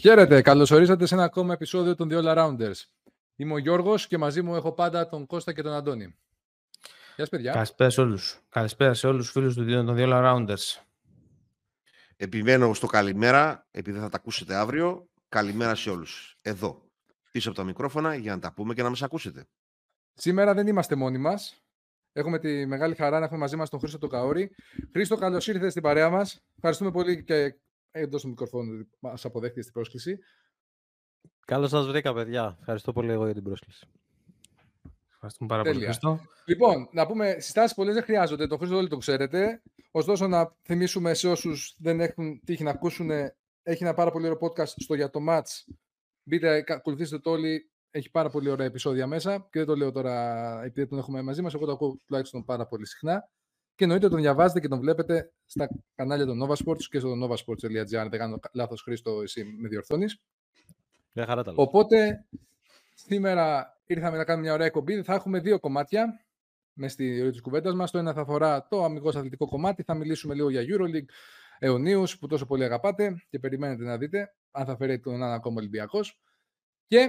Χαίρετε, καλώ ορίσατε σε ένα ακόμα επεισόδιο των The All Arounders. Είμαι ο Γιώργος και μαζί μου έχω πάντα τον Κώστα και τον Αντώνη. Γεια σας, παιδιά. Καλησπέρα σε όλους. Καλησπέρα σε όλους τους φίλους του των The All Arounders. Επιμένω στο καλημέρα, επειδή θα τα ακούσετε αύριο. Καλημέρα σε όλους. Εδώ, πίσω από τα μικρόφωνα, για να τα πούμε και να μας ακούσετε. Σήμερα δεν είμαστε μόνοι μας. Έχουμε τη μεγάλη χαρά να έχουμε μαζί μας τον Χρήστο τον Καόρη. Χρήστο, καλώς ήρθατε στην παρέα μας. Ευχαριστούμε πολύ και εντός του μικροφόνου ότι μας αποδέχτηκε την πρόσκληση. Καλώς σας βρήκα, παιδιά. Ευχαριστώ πολύ εγώ για την πρόσκληση. Ευχαριστούμε πάρα πολύ, Χρήστο. Λοιπόν, να πούμε, συστάσεις πολλές δεν χρειάζονται. Το Χρήστο όλοι το ξέρετε. Ωστόσο, να θυμίσουμε σε όσους δεν έχουν τύχει να ακούσουν, έχει ένα πάρα πολύ ωραίο podcast στο για το Match. Μπείτε, ακολουθήστε το όλοι. Έχει πάρα πολύ ωραία επεισόδια μέσα και δεν το λέω τώρα επειδή τον έχουμε μαζί μας. Εγώ το ακούω τουλάχιστον πάρα πολύ συχνά. Και εννοείται τον διαβάζετε και τον βλέπετε στα κανάλια των Nova Sports και στο novasports.gr. Αν δεν κάνω λάθος, Χρήστο, εσύ με διορθώνεις. Μια χαρά τα Οπότε, σήμερα ήρθαμε να κάνουμε μια ωραία εκπομπή. Θα έχουμε δύο κομμάτια μες στη ροή της κουβέντας μας. Το ένα θα αφορά το αμυγός αθλητικό κομμάτι. Θα μιλήσουμε λίγο για Euroleague αιωνίους που τόσο πολύ αγαπάτε και περιμένετε να δείτε αν θα φέρει τον έναν ακόμα Ολυμπιακός. Και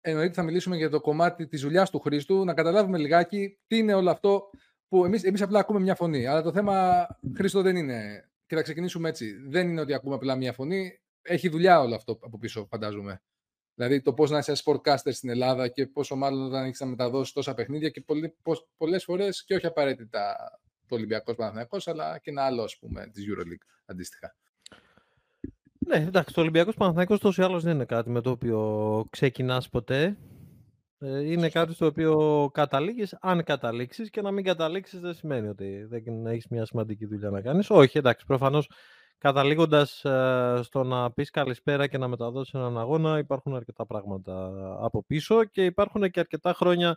εννοείται θα μιλήσουμε για το κομμάτι της δουλειάς του Χρήστου, να καταλάβουμε λιγάκι τι είναι όλο αυτό που εμείς, εμείς απλά ακούμε μια φωνή. Αλλά το θέμα, Χρήστο, δεν είναι. Και θα ξεκινήσουμε έτσι. Δεν είναι ότι ακούμε απλά μια φωνή. Έχει δουλειά όλο αυτό από πίσω, φαντάζομαι. Δηλαδή το πώς να είσαι sportcaster στην Ελλάδα και πόσο μάλλον όταν έχεις να μεταδώσεις τόσα παιχνίδια και πολλές φορές και όχι απαραίτητα το Ολυμπιακός Παναθυνακό, αλλά και ένα άλλο, ας πούμε, της Euroleague αντίστοιχα. Ναι, εντάξει, το Ολυμπιακός Παναθυνακό τόσο ή άλλως δεν είναι κάτι με το οποίο ξεκινάς ποτέ. Ε, είναι κάτι στο οποίο καταλήγεις, αν καταλήξεις και να μην καταλήξεις δεν σημαίνει ότι δεν έχεις μια σημαντική δουλειά να κάνεις. Όχι, εντάξει, προφανώς καταλήγοντας ε, στο να πεις καλησπέρα και να μεταδώσεις έναν αγώνα υπάρχουν αρκετά πράγματα από πίσω και υπάρχουν και αρκετά χρόνια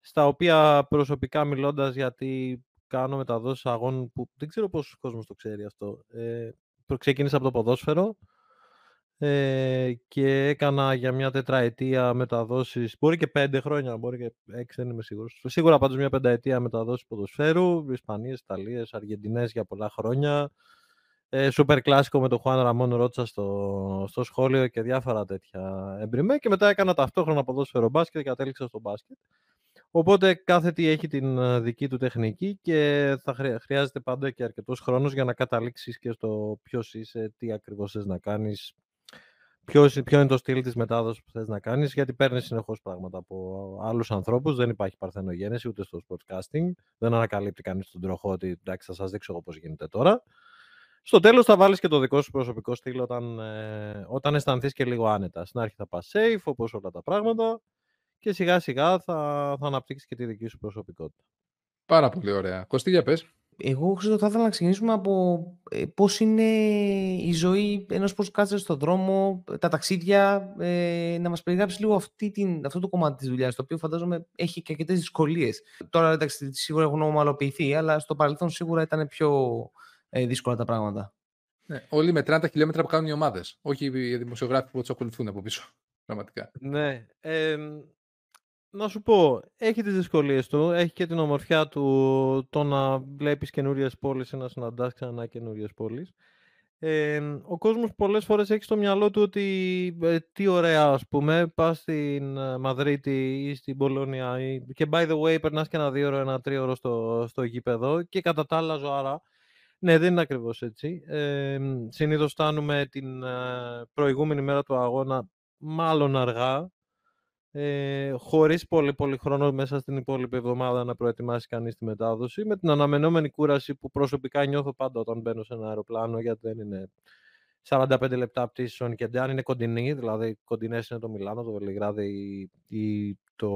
στα οποία προσωπικά μιλώντας γιατί κάνω μεταδόσεις αγώνων που δεν ξέρω πόσος κόσμος το ξέρει αυτό. Ε, ξεκίνησα από το ποδόσφαιρο, ε, και έκανα για μια τετραετία μεταδόσεις, μπορεί και πέντε χρόνια, μπορεί και έξι, δεν είμαι σίγουρος. Σίγουρα πάντως μια πενταετία μεταδόσεις ποδοσφαίρου, Ισπανίες, Ιταλίες, Αργεντινές για πολλά χρόνια. Ε, σούπερ κλάσικο με τον Χουάν Ραμόν Ρότσα στο, στο σχόλιο και διάφορα τέτοια εμπριμέ και μετά έκανα ταυτόχρονα ποδόσφαιρο μπάσκετ και κατέληξα στο μπάσκετ. Οπότε κάθε τι έχει την ε, δική του τεχνική και θα χρειάζεται πάντα και αρκετός χρόνος για να καταλήξεις και στο ποιος είσαι, τι ακριβώς θες να κάνεις, ποιος, ποιο είναι το στυλ της μετάδοσης που θες να κάνεις, γιατί παίρνεις συνεχώς πράγματα από άλλους ανθρώπους, δεν υπάρχει παρθενογένεση ούτε στο sportscasting, δεν ανακαλύπτει κανείς τον τροχό ότι εντάξει θα σας δείξω εγώ πώς γίνεται τώρα. Στο τέλος θα βάλεις και το δικό σου προσωπικό στυλ όταν, ε, όταν αισθανθείς και λίγο άνετα. Στην αρχή θα πας safe, όπως όλα τα πράγματα, και σιγά σιγά θα, θα αναπτύξεις και τη δική σου προσωπικότητα. Πάρα πολύ ωραία. Κωστή, για πες. Εγώ Χρήστο, θα ήθελα να ξεκινήσουμε από ε, πώς είναι η ζωή ενός κάτσε στον δρόμο, τα ταξίδια, ε, να μας περιγράψεις λίγο αυτή την, αυτό το κομμάτι της δουλειάς, το οποίο φαντάζομαι έχει και αρκετές δυσκολίες. Τώρα εντάξει, σίγουρα έχουν ομαλοποιηθεί, αλλά στο παρελθόν σίγουρα ήταν πιο ε, δύσκολα τα πράγματα. Ναι, όλοι με 30 χιλιόμετρα που κάνουν οι ομάδες, όχι οι δημοσιογράφοι που τους ακολουθούν από πίσω. Πραγματικά. Ναι. Ε, να σου πω, έχει τις δυσκολίες του, έχει και την ομορφιά του το να βλέπεις καινούριες πόλεις ή να συναντάς ξανά καινούριες πόλεις. Ε, ο κόσμος πολλές φορές έχει στο μυαλό του ότι ε, τι ωραία ας πούμε, πας στην ε, Μαδρίτη ή στην Πολωνία και by the way περνάς και ένα δύο ώρο, ένα τρίωρο στο, στο γήπεδο και κατά τα άλλα ζωάρα. Ναι, δεν είναι ακριβώς έτσι. Ε, συνήθως φτάνουμε την ε, προηγούμενη μέρα του αγώνα μάλλον αργά, ε, χωρίς πολύ πολύ χρόνο μέσα στην υπόλοιπη εβδομάδα να προετοιμάσει κανείς τη μετάδοση, με την αναμενόμενη κούραση που προσωπικά νιώθω πάντα όταν μπαίνω σε ένα αεροπλάνο, γιατί δεν είναι 45 λεπτά πτήσεων και αν είναι κοντινή, δηλαδή κοντινές είναι το Μιλάνο, το Βελιγράδι ή το...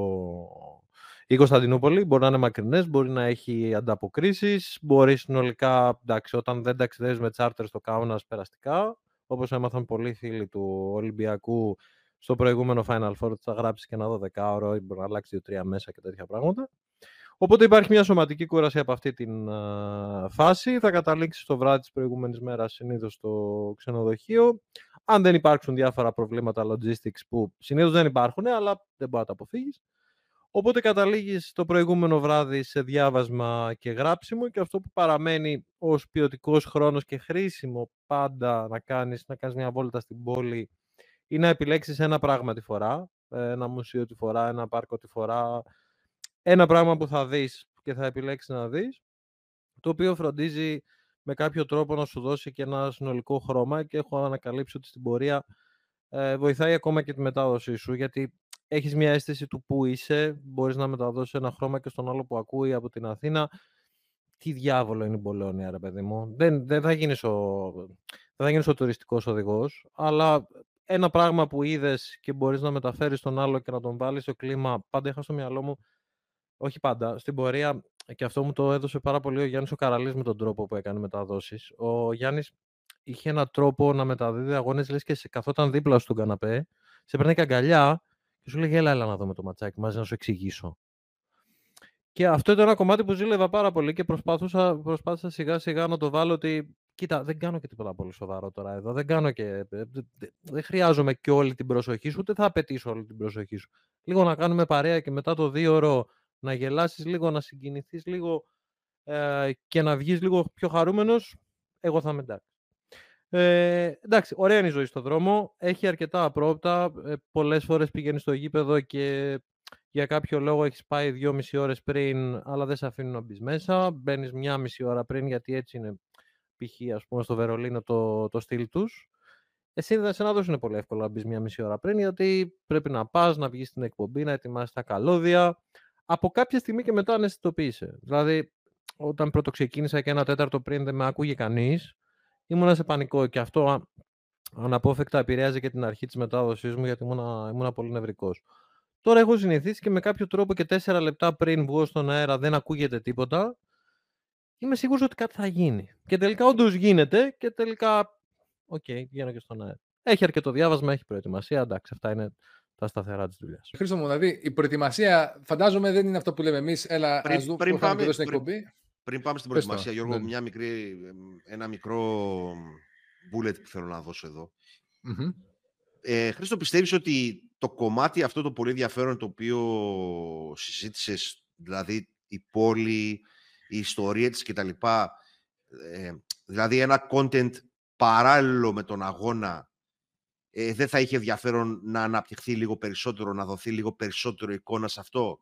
Η Κωνσταντινούπολη μπορεί να είναι μακρινές, μπορεί να έχει ανταποκρίσεις, μπορεί συνολικά, εντάξει, όταν δεν ταξιδεύεις με τσάρτερ στο κάουνας περαστικά, όπως έμαθαν πολλοί φίλοι του Ολυμπιακού στο προηγούμενο Final Four θα γράψεις και ένα 12ωρο ή μπορεί να αλλάξει 2-3 μέσα και τέτοια πράγματα. Οπότε υπάρχει μια σωματική κούραση από αυτή την φάση. Θα καταλήξεις στο βράδυ της προηγούμενης μέρας συνήθως στο ξενοδοχείο. Αν δεν υπάρξουν διάφορα προβλήματα logistics που συνήθως δεν υπάρχουν, αλλά δεν μπορεί να τα αποφύγεις. Οπότε καταλήγεις το προηγούμενο βράδυ σε διάβασμα και γράψιμο και αυτό που παραμένει ως ποιοτικός χρόνος και χρήσιμο πάντα να κάνεις, να κάνεις μια βόλτα στην πόλη ή να επιλέξεις ένα πράγμα τη φορά, ένα μουσείο τη φορά, ένα πάρκο τη φορά, ένα πράγμα που θα δεις και θα επιλέξεις να δεις, το οποίο φροντίζει με κάποιο τρόπο να σου δώσει και ένα συνολικό χρώμα και έχω ανακαλύψει ότι στην πορεία ε, βοηθάει ακόμα και τη μετάδοσή σου, γιατί έχεις μια αίσθηση του που είσαι, μπορείς να μεταδώσεις ένα χρώμα και στον άλλο που ακούει από την Αθήνα. Τι διάβολο είναι η Μπολόνια, ρε παιδί μου. Δεν, δεν θα γίνεις ο, δεν θα γίνεις ο τουριστικός οδηγός, αλλά ένα πράγμα που είδες και μπορείς να μεταφέρεις στον άλλο και να τον βάλεις στο κλίμα, πάντα είχα στο μυαλό μου, όχι πάντα, στην πορεία, και αυτό μου το έδωσε πάρα πολύ ο Γιάννης ο Καραλής με τον τρόπο που έκανε μεταδόσεις. Ο Γιάννης είχε έναν τρόπο να μεταδίδει αγώνες, λες και σε καθόταν δίπλα στον καναπέ, σε παίρνει αγκαλιά και σου λέγει έλα, έλα να δούμε το ματσάκι μαζί να σου εξηγήσω. Και αυτό ήταν ένα κομμάτι που ζήλευα πάρα πολύ και προσπάθησα, προσπάθησα σιγά σιγά να το βάλω ότι κοίτα, δεν κάνω και τίποτα πολύ σοβαρό τώρα εδώ. Δεν, κάνω και, ε, δεν χρειάζομαι και όλη την προσοχή σου, ούτε θα απαιτήσω όλη την προσοχή σου. Λίγο να κάνουμε παρέα και μετά το δύο ώρο να γελάσεις λίγο, να συγκινηθείς λίγο ε, και να βγεις λίγο πιο χαρούμενος, εγώ θα είμαι εντάξει. Ε, εντάξει, ωραία είναι η ζωή στον δρόμο. Έχει αρκετά απρόπτα. Ε, πολλές φορές πηγαίνεις στο γήπεδο και για κάποιο λόγο έχεις πάει δυόμιση ώρες πριν, αλλά δεν σε αφήνουν να μπεις μέσα. Μπαίνεις μια μισή ώρα πριν, γιατί έτσι είναι π.χ. ας πούμε στο Βερολίνο το, το στυλ τους. Εσύ δεν σε να δώσουν πολύ εύκολο να μπεις μια μισή ώρα πριν, γιατί πρέπει να πας, να βγεις στην εκπομπή, να ετοιμάσεις τα καλώδια. Από κάποια στιγμή και μετά αναισθητοποίησε. Δηλαδή, όταν πρώτο ξεκίνησα και ένα τέταρτο πριν δεν με άκουγε κανείς, ήμουνα σε πανικό και αυτό αναπόφευκτα επηρέαζε και την αρχή της μετάδοσής μου γιατί ήμουνα, ήμουνα πολύ νευρικός. Τώρα έχω συνηθίσει και με κάποιο τρόπο και τέσσερα λεπτά πριν βγω στον αέρα δεν ακούγεται τίποτα. Είμαι σίγουρος ότι κάτι θα γίνει. Και τελικά όντως γίνεται και τελικά, OK, okay, βγαίνω και στον αέρα. Έχει αρκετό διάβασμα, έχει προετοιμασία, εντάξει, αυτά είναι τα σταθερά της δουλειάς. Χρήστο μου, δηλαδή η προετοιμασία φαντάζομαι δεν είναι αυτό που λέμε εμείς. Έλα, πριν, δούμε πριν, πάμε, στην εκπομπή. Πριν πάμε στην προετοιμασία, Γιώργο, ναι. μια μικρή, ένα μικρό bullet που θέλω να δώσω εδώ. Mm-hmm. Ε, Χρήστο, πιστεύεις ότι το κομμάτι αυτό το πολύ ενδιαφέρον το οποίο συζήτησες, δηλαδή η πόλη, η ιστορία της κτλ. Ε, δηλαδή ένα content παράλληλο με τον αγώνα ε, δεν θα είχε ενδιαφέρον να αναπτυχθεί λίγο περισσότερο, να δοθεί λίγο περισσότερο εικόνα σε αυτό.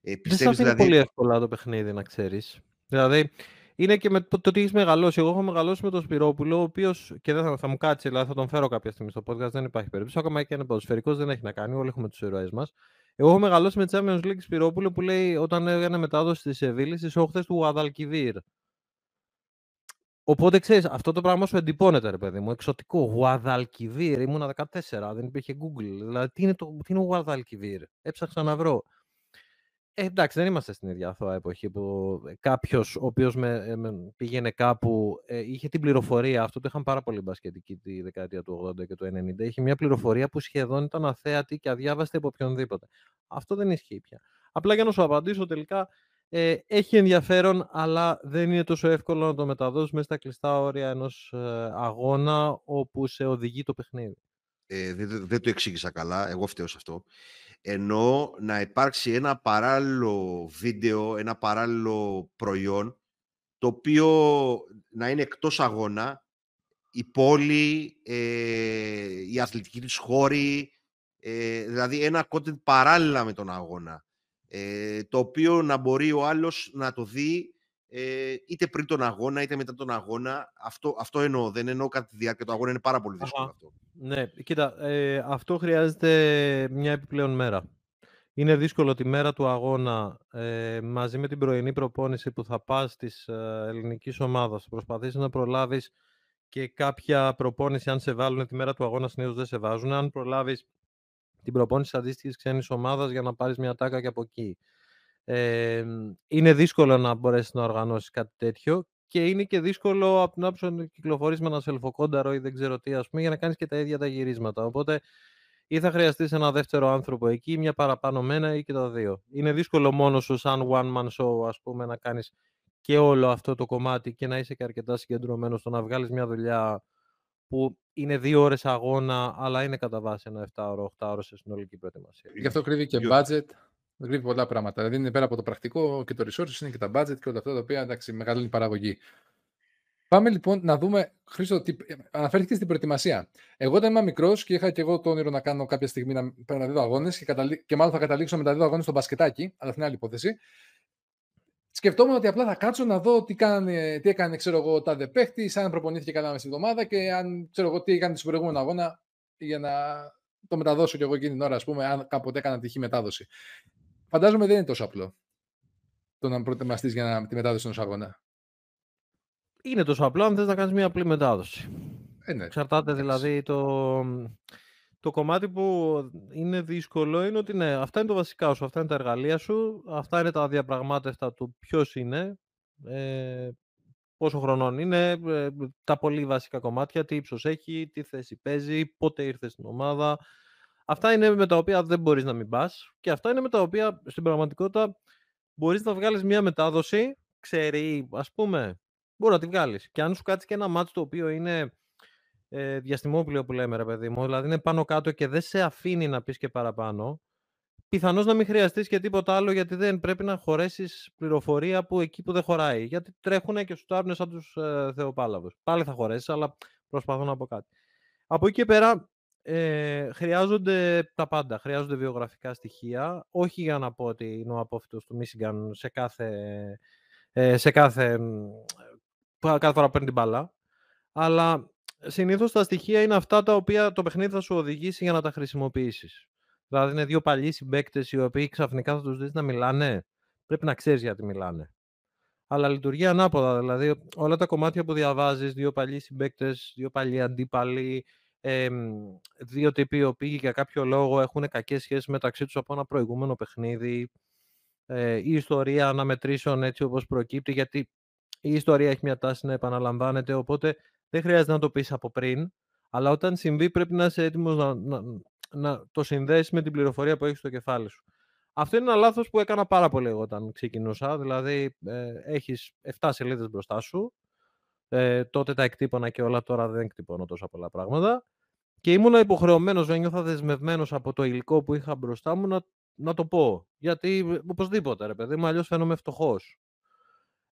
Ε, δεν θα δηλαδή... πολύ εύκολα το παιχνίδι, να ξέρεις. Δηλαδή, είναι και με το, ότι έχεις μεγαλώσει. Εγώ έχω μεγαλώσει με τον Σπυρόπουλο, ο οποίος και δεν θα, θα μου κάτσει, δηλαδή θα τον φέρω κάποια στιγμή στο podcast, δεν υπάρχει περίπτωση. Ακόμα και είναι ποδοσφαιρικός, δεν έχει να κάνει. Όλοι έχουμε τους ηρωέ μας. Εγώ έχω μεγαλώσει με Champions League Σπυρόπουλο που λέει όταν έκανε μετάδοση στη Σεβίλης στι όχθες του Γουαδαλκιβίρ. Οπότε ξέρεις, αυτό το πράγμα σου εντυπώνεται, ρε παιδί μου. Εξωτικό. Γουαδαλκιβίρ. Ήμουνα 14, δεν υπήρχε Google. Δηλαδή, τι είναι, το, τι είναι ο Γουαδαλκιβίρ. Έψαξα να βρω. Ε, εντάξει, δεν είμαστε στην ίδια αθώα εποχή που κάποιος ο οποίος με, ε, με, πήγαινε κάπου ε, είχε την πληροφορία. Αυτό το είχαν πάρα πολύ μπασκετική τη δεκαετία του 80 και του 90. Είχε μια πληροφορία που σχεδόν ήταν αθέατη και αδιάβαστη από οποιονδήποτε. Αυτό δεν ισχύει πια. Απλά για να σου απαντήσω τελικά, ε, έχει ενδιαφέρον, αλλά δεν είναι τόσο εύκολο να το μεταδώσεις μέσα στα κλειστά όρια ενός ε, αγώνα όπου σε οδηγεί το παιχνίδι. Ε, δεν, δεν το εξήγησα καλά. Εγώ φταίω σε αυτό ενώ να υπάρξει ένα παράλληλο βίντεο, ένα παράλληλο προϊόν, το οποίο να είναι εκτός αγώνα, η πόλη, ε, η αθλητική της χώρη, ε, δηλαδή ένα content παράλληλα με τον αγώνα, ε, το οποίο να μπορεί ο άλλος να το δει ε, είτε πριν τον αγώνα είτε μετά τον αγώνα. Αυτό, αυτό εννοώ. Δεν εννοώ κατά τη διάρκεια του αγώνα. Είναι πάρα πολύ δύσκολο αυτό. Ναι, κοίτα, ε, αυτό χρειάζεται μια επιπλέον μέρα. Είναι δύσκολο τη μέρα του αγώνα ε, μαζί με την πρωινή προπόνηση που θα πας της ε, ελληνικής ομάδας. Θα προσπαθήσεις να προλάβεις και κάποια προπόνηση αν σε βάλουν τη μέρα του αγώνα συνήθως δεν σε βάζουν. Αν προλάβεις την προπόνηση αντίστοιχης ξένης ομάδας για να πάρεις μια τάκα και από εκεί. Ε, είναι δύσκολο να μπορέσεις να οργανώσεις κάτι τέτοιο και είναι και δύσκολο από την άποψη να κυκλοφορείς με ένα σελφοκόνταρο ή δεν ξέρω τι, ας πούμε, για να κάνεις και τα ίδια τα γυρίσματα. Οπότε ή θα χρειαστείς ένα δεύτερο άνθρωπο εκεί, μια παραπάνω μένα ή και τα δύο. Είναι δύσκολο μόνος σου, σαν one man show, ας πούμε, να κάνεις και όλο αυτό το κομμάτι και να είσαι και αρκετά συγκεντρωμένος στο να βγάλεις μια δουλειά που είναι δύο ώρες αγώνα, αλλά είναι κατά βάση ένα 7 ώρο, 8 ώρο σε συνολική προετοιμασία. Γι' αυτό κρύβει και budget Κρύβει πολλά πράγματα. Δηλαδή είναι πέρα από το πρακτικό και το resources, είναι και τα budget και όλα αυτά τα οποία εντάξει, μεγαλώνει η παραγωγή. Πάμε λοιπόν να δούμε, Χρήστο, τι... αναφέρθηκες στην προετοιμασία. Εγώ όταν ήμουν μικρός και είχα και εγώ το όνειρο να κάνω κάποια στιγμή να, να δίδω αγώνες και, καταλή... και μάλλον θα καταλήξω με τα δίδω αγώνες στο μπασκετάκι, αλλά αυτή είναι άλλη υπόθεση. Σκεφτόμουν ότι απλά θα κάτσω να δω τι, κάνει, τι έκανε ξέρω εγώ, τάδε παίχτης, αν προπονήθηκε καλά μέσα στη εβδομάδα και αν ξέρω εγώ τι έκανε στον προηγούμενο αγώνα για να το μεταδώσω κι εγώ εκείνη την ώρα, ας πούμε, αν κάποτε έκανα τυχή μετάδοση. Φαντάζομαι δεν είναι τόσο απλό το να προετοιμαστείς για τη μετάδοση ενός αγώνα. Είναι τόσο απλό αν θες να κάνεις μια απλή μετάδοση. Ε, ναι. Εξαρτάται δηλαδή το, το κομμάτι που είναι δύσκολο είναι ότι ναι, αυτά είναι το βασικά σου, αυτά είναι τα εργαλεία σου, αυτά είναι τα διαπραγμάτευτα του ποιος είναι, ε, πόσο χρονών είναι, ε, τα πολύ βασικά κομμάτια, τι ύψος έχει, τι θέση παίζει, πότε ήρθε στην ομάδα. Αυτά είναι με τα οποία δεν μπορείς να μην πας και αυτά είναι με τα οποία στην πραγματικότητα μπορείς να βγάλεις μια μετάδοση, ξέρει, ας πούμε, μπορεί να τη βγάλεις. Και αν σου κάτσει και ένα μάτσο το οποίο είναι ε, διαστημόπλαιο που λέμε, ρε παιδί μου, δηλαδή είναι πάνω κάτω και δεν σε αφήνει να πεις και παραπάνω, πιθανώς να μην χρειαστείς και τίποτα άλλο γιατί δεν πρέπει να χωρέσεις πληροφορία που εκεί που δεν χωράει. Γιατί τρέχουν και σου τάρουν σαν τους ε, Θεοπάλαβους. Πάλι θα χωρέσεις, αλλά προσπαθώ να πω κάτι. Από εκεί και πέρα ε, χρειάζονται τα πάντα. Χρειάζονται βιογραφικά στοιχεία. Όχι για να πω ότι είναι ο απόφυτος του Μίσιγκαν σε κάθε, ε, σε κάθε, κάθε φορά που παίρνει την μπάλα. Αλλά συνήθως τα στοιχεία είναι αυτά τα οποία το παιχνίδι θα σου οδηγήσει για να τα χρησιμοποιήσεις. Δηλαδή είναι δύο παλιοί συμπαίκτες οι οποίοι ξαφνικά θα τους δεις να μιλάνε. Πρέπει να ξέρεις γιατί μιλάνε. Αλλά λειτουργεί ανάποδα. Δηλαδή όλα τα κομμάτια που διαβάζεις, δύο παλιοί συμπαίκτες, δύο παλιοί αντίπαλοι, ε, δύο τύποι οι οποίοι για κάποιο λόγο έχουν κακές σχέσεις μεταξύ τους από ένα προηγούμενο παιχνίδι. Ε, η ιστορία αναμετρήσεων έτσι όπως προκύπτει, γιατί η ιστορία έχει μια τάση να επαναλαμβάνεται, οπότε δεν χρειάζεται να το πεις από πριν, αλλά όταν συμβεί πρέπει να είσαι έτοιμος να, να, να το συνδέσεις με την πληροφορία που έχεις στο κεφάλι σου. Αυτό είναι ένα λάθος που έκανα πάρα πολύ εγώ όταν ξεκινούσα. Δηλαδή, ε, έχεις 7 σελίδες μπροστά σου. Ε, τότε τα εκτύπωνα και όλα, τώρα δεν εκτυπώνω τόσα πολλά πράγματα. Και ήμουν υποχρεωμένος, δεν νιώθα δεσμευμένος από το υλικό που είχα μπροστά μου να, να το πω. Γιατί οπωσδήποτε, ρε παιδί μου, αλλιώς φαίνομαι φτωχός.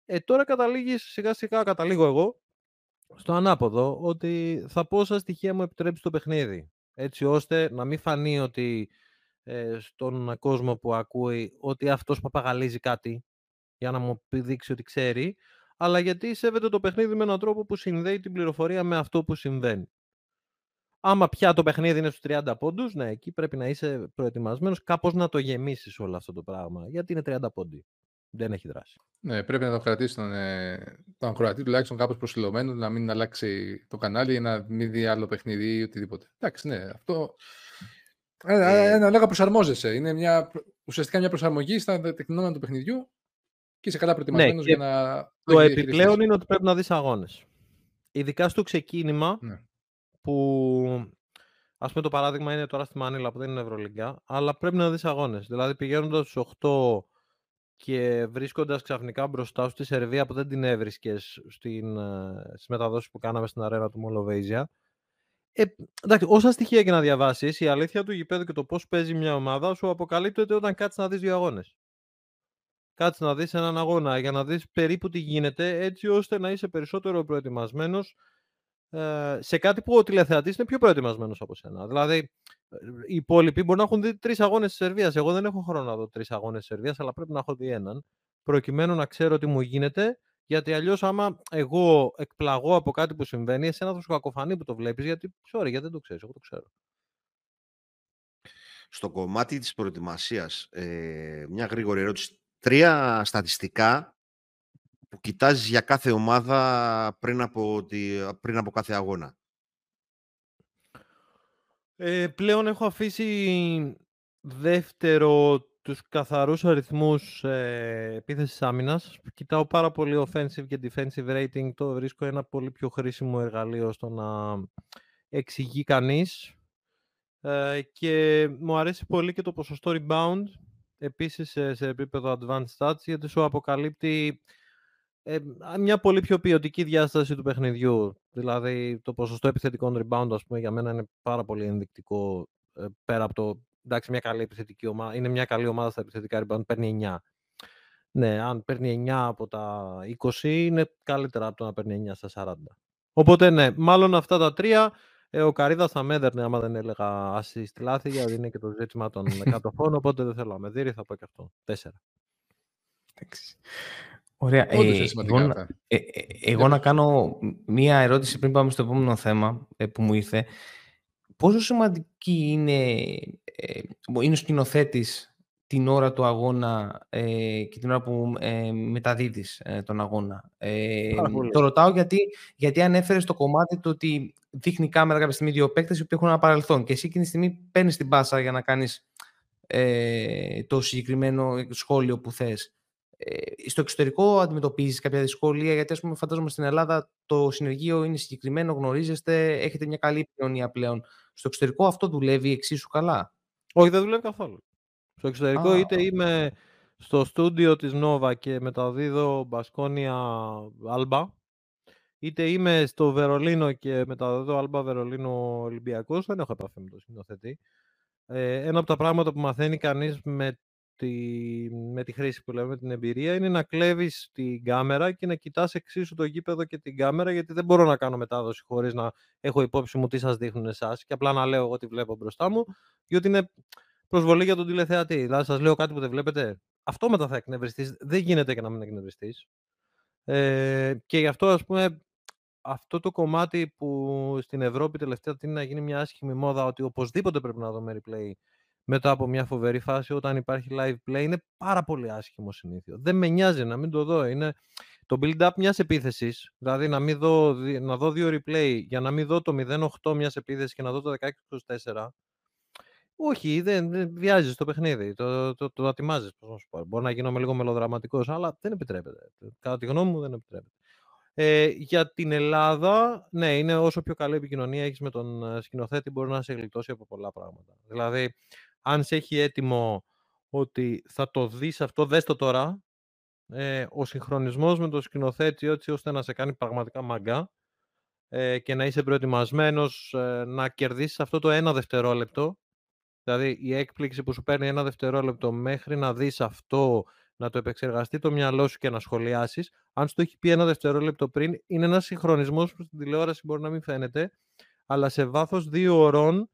Ε, τώρα καταλήγεις, σιγά σιγά καταλήγω εγώ, στο ανάποδο, ότι θα πω όσα στοιχεία μου επιτρέπει το παιχνίδι έτσι ώστε να μην φανεί ότι ε, στον κόσμο που ακούει ότι αυτός παπαγαλίζει κάτι για να μου δείξει ότι ξέρει, αλλά γιατί σέβεται το παιχνίδι με έναν τρόπο που συνδέει την πληροφορία με αυτό που συμβαίνει. Άμα πια το παιχνίδι είναι στους 30 πόντους, ναι, εκεί πρέπει να είσαι προετοιμασμένος κάπως να το γεμίσεις όλο αυτό το πράγμα, γιατί είναι 30 πόντοι. Δεν έχει δράση. Ναι, πρέπει να το κρατήσει τον, ε, τον ακροατή τουλάχιστον κάπως προσιλωμένος, να μην αλλάξει το κανάλι ή να μην δει άλλο παιχνίδι ή οτιδήποτε. Εντάξει, ναι, αυτό ε, ε, ένα λόγο προσαρμόζεσαι. Είναι μια, ουσιαστικά μια προσαρμογή στα τεχνόμενα του παιχνιδιού και είσαι καλά προετοιμασμένος ναι, για να. Το επιπλέον είναι ότι πρέπει να δεις αγώνες. Ειδικά στο ξεκίνημα ναι. Που. Α πούμε το παράδειγμα είναι τώρα στη Μανίλα που δεν είναι Ευρωλυγκά, αλλά πρέπει να δεις αγώνες. Δηλαδή πηγαίνοντας στου 8 και βρίσκοντας ξαφνικά μπροστά σου τη Σερβία που δεν την έβρισκες στην, ε, στις μεταδόσεις που κάναμε στην αρένα του Μολοβέιζια. Ε, εντάξει, όσα στοιχεία και να διαβάσεις, η αλήθεια του γηπέδου και το πώς παίζει μια ομάδα σου αποκαλύπτεται όταν κάτσεις να δεις δύο αγώνες. Κάτσε να δεις έναν αγώνα για να δεις περίπου τι γίνεται, έτσι ώστε να είσαι περισσότερο προετοιμασμένος ε, σε κάτι που ο τηλεθεατής είναι πιο προετοιμασμένος από σένα. Δηλαδή, οι υπόλοιποι μπορεί να έχουν δει τρεις αγώνες της Σερβίας. Εγώ δεν έχω χρόνο να δω τρεις αγώνες της Σερβίας, αλλά πρέπει να έχω δει έναν. Προκειμένου να ξέρω τι μου γίνεται, γιατί αλλιώς, άμα εγώ εκπλαγώ από κάτι που συμβαίνει, εσένα θα σου κακοφανεί που το βλέπεις, γιατί sorry, γιατί δεν το ξέρεις. Εγώ το ξέρω. Στο κομμάτι της προετοιμασίας, ε, μια γρήγορη ερώτηση. Τρία στατιστικά που κοιτάζεις για κάθε ομάδα πριν από, τη, πριν από κάθε αγώνα. Ε, πλέον έχω αφήσει δεύτερο τους καθαρούς αριθμούς ε, επίθεσης άμυνας. Κοιτάω πάρα πολύ offensive και defensive rating. Το βρίσκω ένα πολύ πιο χρήσιμο εργαλείο στο να εξηγεί κανείς. Ε, και μου αρέσει πολύ και το ποσοστό rebound. Επίσης σε, σε επίπεδο advanced stats, γιατί σου αποκαλύπτει ε, μια πολύ πιο ποιοτική διάσταση του παιχνιδιού. Δηλαδή, το ποσοστό επιθετικών rebound, ας πούμε, για μένα είναι πάρα πολύ ενδεικτικό ε, πέρα από το εντάξει, μια καλή επιθετική ομάδα, είναι μια καλή ομάδα στα επιθετικά rebound, παίρνει 9. Ναι, αν παίρνει 9 από τα 20, είναι καλύτερα από το να παίρνει 9 στα 40. Οπότε ναι, μάλλον αυτά τα τρία ε, ο Καρίδας θα με έδερνε άμα δεν έλεγα assist λάθη, γιατί είναι και το ζήτημα των κατοφών, οπότε δεν θέλω να με δει, θα πω και αυτό. Τέσσερα. Ωραία. Ε, εγώ, ε, ε, εγώ να κάνω μία ερώτηση πριν πάμε στο επόμενο θέμα ε, που μου ήρθε. Πόσο σημαντική είναι, ε, είναι ο σκηνοθέτης την ώρα του αγώνα ε, και την ώρα που ε, μεταδίδεις ε, τον αγώνα; Ε, το ρωτάω γιατί, γιατί ανέφερε το κομμάτι του ότι δείχνει κάμερα κάποια στιγμή δύο παίκτες που έχουν ένα παρελθόν και εσύ εκείνη τη στιγμή παίρνεις την πάσα για να κάνεις ε, το συγκεκριμένο σχόλιο που θες. Ε, στο εξωτερικό αντιμετωπίζεις κάποια δυσκολία, γιατί ας πούμε φαντάζομαι στην Ελλάδα το συνεργείο είναι συγκεκριμένο, γνωρίζεστε, έχετε μια καλή κοινωνία πλέον. Στο εξωτερικό αυτό δουλεύει εξίσου καλά; Όχι, δεν δουλεύει καθόλου. Στο εξωτερικό είτε είμαι στο στούντιο της Νόβα και μεταδίδω Μπασκόνια Άλμπα, είτε είμαι στο Βερολίνο και μεταδίδω Άλμπα Βερολίνο Ολυμπιακός, δεν έχω επαφή με το σκηνοθετή. Ε, ένα από τα πράγματα που μαθαίνει κανείς με τη, με τη χρήση που λέμε, την εμπειρία, είναι να κλέβεις την κάμερα και να κοιτάς εξίσου το γήπεδο και την κάμερα, γιατί δεν μπορώ να κάνω μετάδοση χωρίς να έχω υπόψη μου τι σας δείχνουν εσάς και απλά να λέω εγώ τι βλέπω μπροστά μου, διότι είναι προσβολή για τον τηλεθεατή. Δηλαδή, σας λέω κάτι που δεν βλέπετε. Αυτό μετά θα εκνευριστείς. Δεν γίνεται και να μην εκνευριστείς. Ε, και γι' αυτό, ας πούμε, αυτό το κομμάτι που στην Ευρώπη τελευταία είναι να γίνει μια άσχημη μόδα ότι οπωσδήποτε πρέπει να δούμε replay μετά από μια φοβερή φάση όταν υπάρχει live play είναι πάρα πολύ άσχημο συνήθιο. Δεν με νοιάζει να μην το δω. Είναι το build-up μιας επίθεσης, δηλαδή να, μην δω, να δω δύο replay για να μην δω το 0-8 μιας επίθεσης και να δω το 16-24 όχι, δεν, δεν βιάζεις το παιχνίδι. Το, το, το, ατιμάζεις. Μπορεί να γίνομαι λίγο μελοδραματικός, αλλά δεν επιτρέπεται. Κατά τη γνώμη μου, δεν επιτρέπεται. Ε, για την Ελλάδα, ναι, είναι όσο πιο καλή επικοινωνία έχεις με τον ε, σκηνοθέτη, μπορεί να σε γλιτώσει από πολλά πράγματα. Δηλαδή, αν σε έχει έτοιμο ότι θα το δεις αυτό, δες το τώρα. Ε, ο συγχρονισμός με τον σκηνοθέτη, έτσι ώστε να σε κάνει πραγματικά μαγκά ε, και να είσαι προετοιμασμένος ε, να κερδίσεις αυτό το ένα δευτερόλεπτο Δηλαδή η έκπληξη που σου παίρνει ένα δευτερόλεπτο μέχρι να δεις αυτό, να το επεξεργαστεί το μυαλό σου και να σχολιάσεις, αν σου το έχει πει ένα δευτερόλεπτο πριν, είναι ένας συγχρονισμός που στην τηλεόραση μπορεί να μην φαίνεται, αλλά σε βάθος δύο ωρών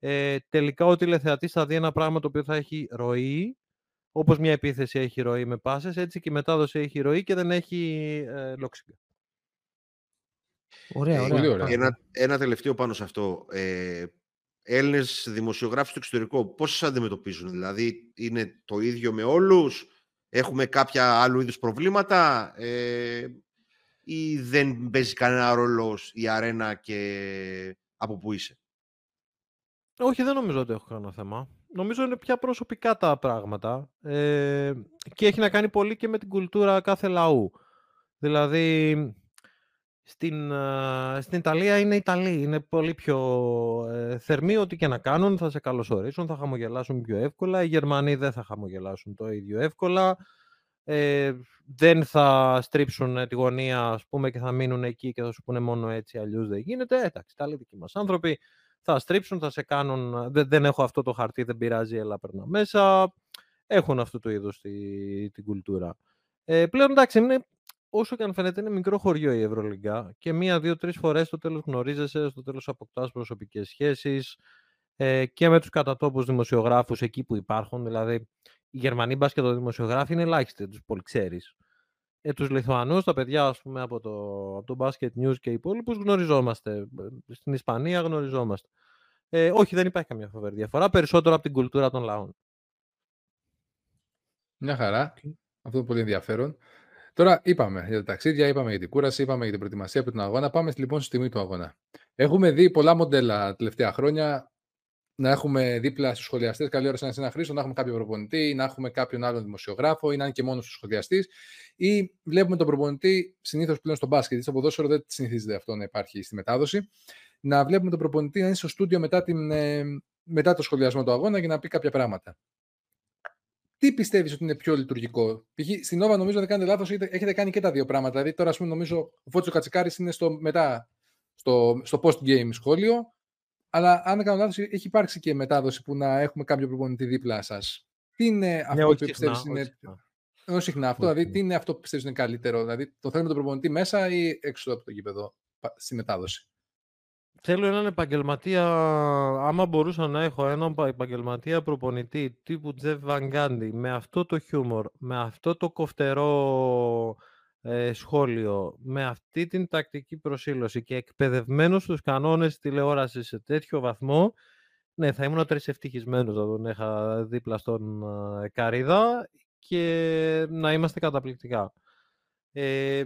ε, τελικά ο τηλεθεατής θα δει ένα πράγμα το οποίο θα έχει ροή, όπως μια επίθεση έχει ροή με πάσες, έτσι και η μετάδοση έχει ροή και δεν έχει ε, λόξιγκα. Ωραία, ωραία. Ένα, ένα τελευταίο πάνω σε αυτό. Ε, Έλληνες δημοσιογράφοι στο εξωτερικό, πώς σας αντιμετωπίζουν, Δηλαδή, είναι το ίδιο με όλους, έχουμε κάποια άλλου είδους προβλήματα, ε, ή δεν παίζει κανένα ρόλο η αρένα και από πού είσαι; Όχι, δεν νομίζω ότι έχω κανένα θέμα. Νομίζω είναι πια προσωπικά τα πράγματα ε, και έχει να κάνει πολύ και με την κουλτούρα κάθε λαού. Δηλαδή, στην, στην Ιταλία είναι Ιταλοί. Είναι πολύ πιο ε, θερμοί. Ό,τι και να κάνουν θα σε καλωσορίσουν, θα χαμογελάσουν πιο εύκολα. Οι Γερμανοί δεν θα χαμογελάσουν το ίδιο εύκολα. Ε, δεν θα στρίψουν τη γωνία ας πούμε, και θα μείνουν εκεί και θα σου πούνε μόνο έτσι, αλλιώς δεν γίνεται. Εντάξει, τα δικοί μας άνθρωποι θα στρίψουν, θα σε κάνουν. Δεν, δεν έχω αυτό το χαρτί, δεν πειράζει, έλα περνά μέσα. Έχουν αυτού του είδους τη, την κουλτούρα. Ε, πλέον εντάξει, είναι όσο και αν φαίνεται είναι μικρό χωριό η Ευρωλυγκά και μία, δύο, τρεις φορές στο τέλος γνωρίζεσαι, στο τέλος αποκτάς προσωπικές σχέσεις ε, και με τους κατατόπους δημοσιογράφους εκεί που υπάρχουν. Δηλαδή, οι Γερμανοί μπάσκετ δημοσιογράφοι είναι ελάχιστοι, τους πολύ ξέρεις. Ε, τους Λιθουανούς, τα παιδιά ας πούμε, από το, από το Basket News και οι υπόλοιπους γνωριζόμαστε. Στην Ισπανία γνωριζόμαστε. Ε, όχι, δεν υπάρχει καμία φοβερή διαφορά, περισσότερο από την κουλτούρα των λαών. Μια χαρά. Αυτό είναι πολύ ενδιαφέρον. Τώρα είπαμε για τα ταξίδια, είπαμε για την κούραση, είπαμε για την προετοιμασία από τον αγώνα. Πάμε λοιπόν στη τιμή του αγώνα. Έχουμε δει πολλά μοντέλα τα τελευταία χρόνια να έχουμε δίπλα στους σχολιαστές καλή ώρα σε ένα χρήσο, να έχουμε κάποιο προπονητή, να έχουμε κάποιον άλλον δημοσιογράφο ή να είναι και μόνος ο σχολιαστής. Ή βλέπουμε τον προπονητή συνήθως πλέον στο μπάσκετ, στο ποδόσφαιρο δεν συνηθίζεται αυτό να υπάρχει στη μετάδοση. Να βλέπουμε τον προπονητή να είναι στο στούντιο μετά, την, ε, μετά το σχολιασμό του αγώνα για να πει κάποια πράγματα τι πιστεύεις ότι είναι πιο λειτουργικό; Π.χ. στην Νόβα, νομίζω, δεν κάνετε λάθος, έχετε κάνει και τα δύο πράγματα. Δηλαδή, τώρα, ας πούμε, νομίζω, ο Φώτσο Κατσικάρης είναι στο μετά, στο, στο post-game σχόλιο. Αλλά αν δεν κάνω λάθος, έχει υπάρξει και μετάδοση που να έχουμε κάποιο προπονητή δίπλα σας. Τι είναι Ναι, αυτό όχι που συχνά, πιστεύεις όχι είναι... συχνά. Όχι συχνά αυτό, Όχι δηλαδή συχνά. τι είναι αυτό που πιστεύεις είναι καλύτερο, δηλαδή το θέλουμε τον προπονητή μέσα ή έξω από το γήπεδο πα- στη μετάδοση; Θέλω έναν επαγγελματία, άμα μπορούσα να έχω έναν πα- επαγγελματία προπονητή τύπου Τζεφ Βαγκάντι, με αυτό το χιούμορ, με αυτό το κοφτερό ε, σχόλιο, με αυτή την τακτική προσήλωση και εκπαιδευμένος στους κανόνες τηλεόρασης σε τέτοιο βαθμό, ναι, θα ήμουν τρισευτυχισμένος να τον είχα δίπλα στον ε, Καρίδα και να είμαστε καταπληκτικά. Ε,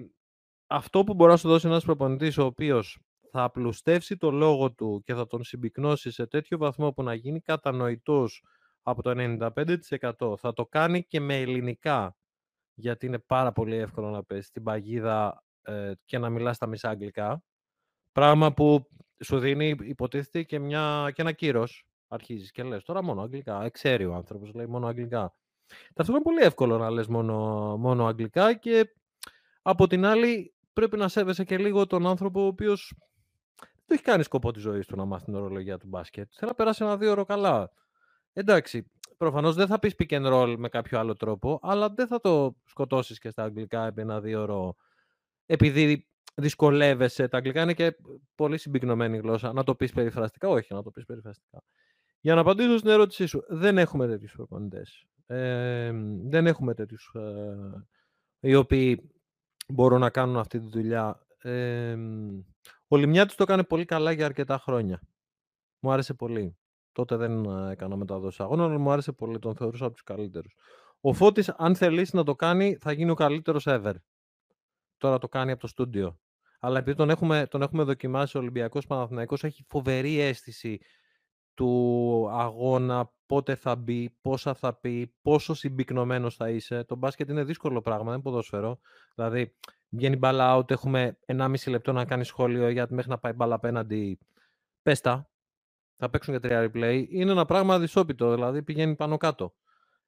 αυτό που μπορεί να σου δώσει ένας προπονητής ο οποίος θα απλουστεύσει το λόγο του και θα τον συμπυκνώσει σε τέτοιο βαθμό που να γίνει κατανοητός από το 95% θα το κάνει και με ελληνικά γιατί είναι πάρα πολύ εύκολο να πέσει στην παγίδα ε, και να μιλάς τα μισά αγγλικά πράγμα που σου δίνει υποτίθεται και, μια, και ένα κύρος αρχίζεις και λες τώρα μόνο αγγλικά, εξαίρει ο άνθρωπος λέει μόνο αγγλικά Ταυτόχρονα είναι πολύ εύκολο να λες μόνο, μόνο αγγλικά και από την άλλη πρέπει να σέβεσαι και λίγο τον άνθρωπο ο οποίος δεν το έχει κάνει σκοπό της ζωής του να μάθει την ορολογία του μπάσκετ. Θέλει να περάσει ένα δύο ώρο καλά. Εντάξει, προφανώς δεν θα πεις pick and roll με κάποιο άλλο τρόπο, αλλά δεν θα το σκοτώσεις και στα αγγλικά επί ένα δύο ώρο επειδή δυσκολεύεσαι. Τα αγγλικά είναι και πολύ συμπυκνωμένη γλώσσα. Να το πεις περιφραστικά, όχι, να το πεις περιφραστικά. Για να απαντήσω στην ερώτησή σου, δεν έχουμε τέτοιους προπονητές. Ε, δεν έχουμε τέτοιους ε, οι οποίοι μπορούν να κάνουν αυτή τη δουλειά. Ε, ο Λιμιάτης το έκανε πολύ καλά για αρκετά χρόνια. Μου άρεσε πολύ. Τότε δεν ε, έκανα μεταδόσεις αγώνων, αλλά μου άρεσε πολύ. Τον θεωρούσα από τους καλύτερους. Ο Φώτης, αν θελήσει να το κάνει, θα γίνει ο καλύτερος ever. Τώρα το κάνει από το στούντιο. Αλλά επειδή τον έχουμε, τον έχουμε δοκιμάσει ο Ολυμπιακός Παναθηναϊκός, έχει φοβερή αίσθηση του αγώνα, πότε θα μπει, πόσα θα πει, πόσο συμπυκνωμένος θα είσαι. Το μπάσκετ είναι δύσκολο πράγμα, δεν είναι ποδόσφαιρο. Δηλαδή, βγαίνει μπάλα out, έχουμε 1,5 λεπτό να κάνει σχόλιο γιατί μέχρι να πάει μπάλα απέναντι, πες τα. Θα παίξουν για τρία replay. Είναι ένα πράγμα δυσόπιτο, δηλαδή πηγαίνει πάνω κάτω.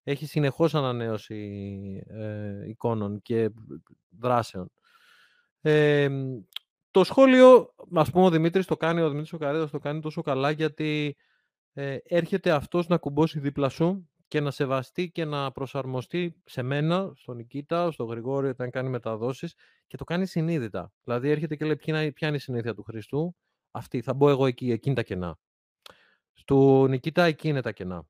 Έχει συνεχώς ανανέωση ε, εικόνων και δράσεων. Ε, το σχόλιο, ας πούμε, ο Δημήτρης το κάνει, ο Δημήτρης ο Καρέδας το κάνει τόσο καλά γιατί ε, έρχεται αυτός να κουμπώσει δίπλα σου και να σεβαστεί και να προσαρμοστεί σε μένα, στον Νικήτα, στον Γρηγόριο όταν κάνει μεταδόσεις και το κάνει συνείδητα. Δηλαδή έρχεται και λέει ποια είναι, ποια είναι η συνήθεια του Χριστού, αυτή, θα μπω εγώ εκεί, εκεί είναι τα κενά. Του Νικήτα εκεί είναι τα κενά.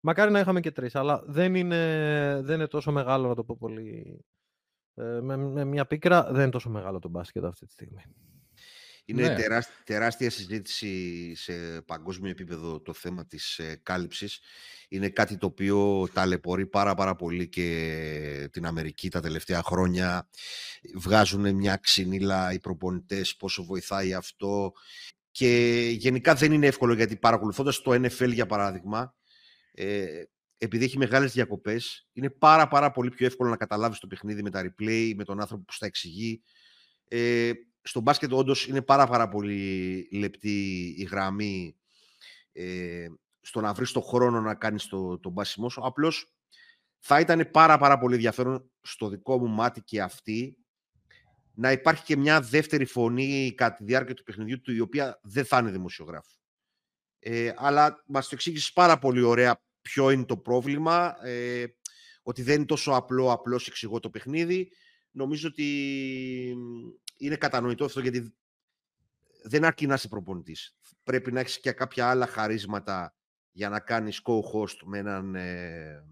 Μακάρι να είχαμε και τρεις, αλλά δεν είναι, δεν είναι τόσο μεγάλο, να το πω πολύ ε, με, με μια πίκρα, δεν είναι τόσο μεγάλο το μπάσκετ αυτή τη στιγμή. Είναι Ναι. τεράστια, τεράστια συζήτηση σε παγκόσμιο επίπεδο το θέμα της ε, κάλυψης. Είναι κάτι το οποίο ταλαιπωρεί πάρα πάρα πολύ και την Αμερική τα τελευταία χρόνια. Βγάζουν μια ξυνήλα οι προπονητές, πόσο βοηθάει αυτό. Και γενικά δεν είναι εύκολο γιατί παρακολουθώντας το NFL για παράδειγμα, ε, επειδή έχει μεγάλες διακοπές, είναι πάρα πάρα πολύ πιο εύκολο να καταλάβεις το παιχνίδι με τα replay, με τον άνθρωπο που στα εξηγεί. Ε, στο μπάσκετ όντως είναι πάρα, πάρα πολύ λεπτή η γραμμή ε, στο να βρεις το χρόνο να κάνεις το, το μπάσιμό σου. Απλώς θα ήταν πάρα πάρα πολύ ενδιαφέρον στο δικό μου μάτι και αυτή να υπάρχει και μια δεύτερη φωνή κατά τη διάρκεια του παιχνιδιού του η οποία δεν θα είναι δημοσιογράφο. Ε, αλλά μας το εξήγησες πάρα πολύ ωραία ποιο είναι το πρόβλημα, ε, ότι δεν είναι τόσο απλό, απλώς εξηγώ το παιχνίδι. Νομίζω ότι είναι κατανοητό αυτό γιατί δεν αρκεί να είσαι προπονητής. Πρέπει να έχεις και κάποια άλλα χαρίσματα για να κάνεις co-host με έναν, ε,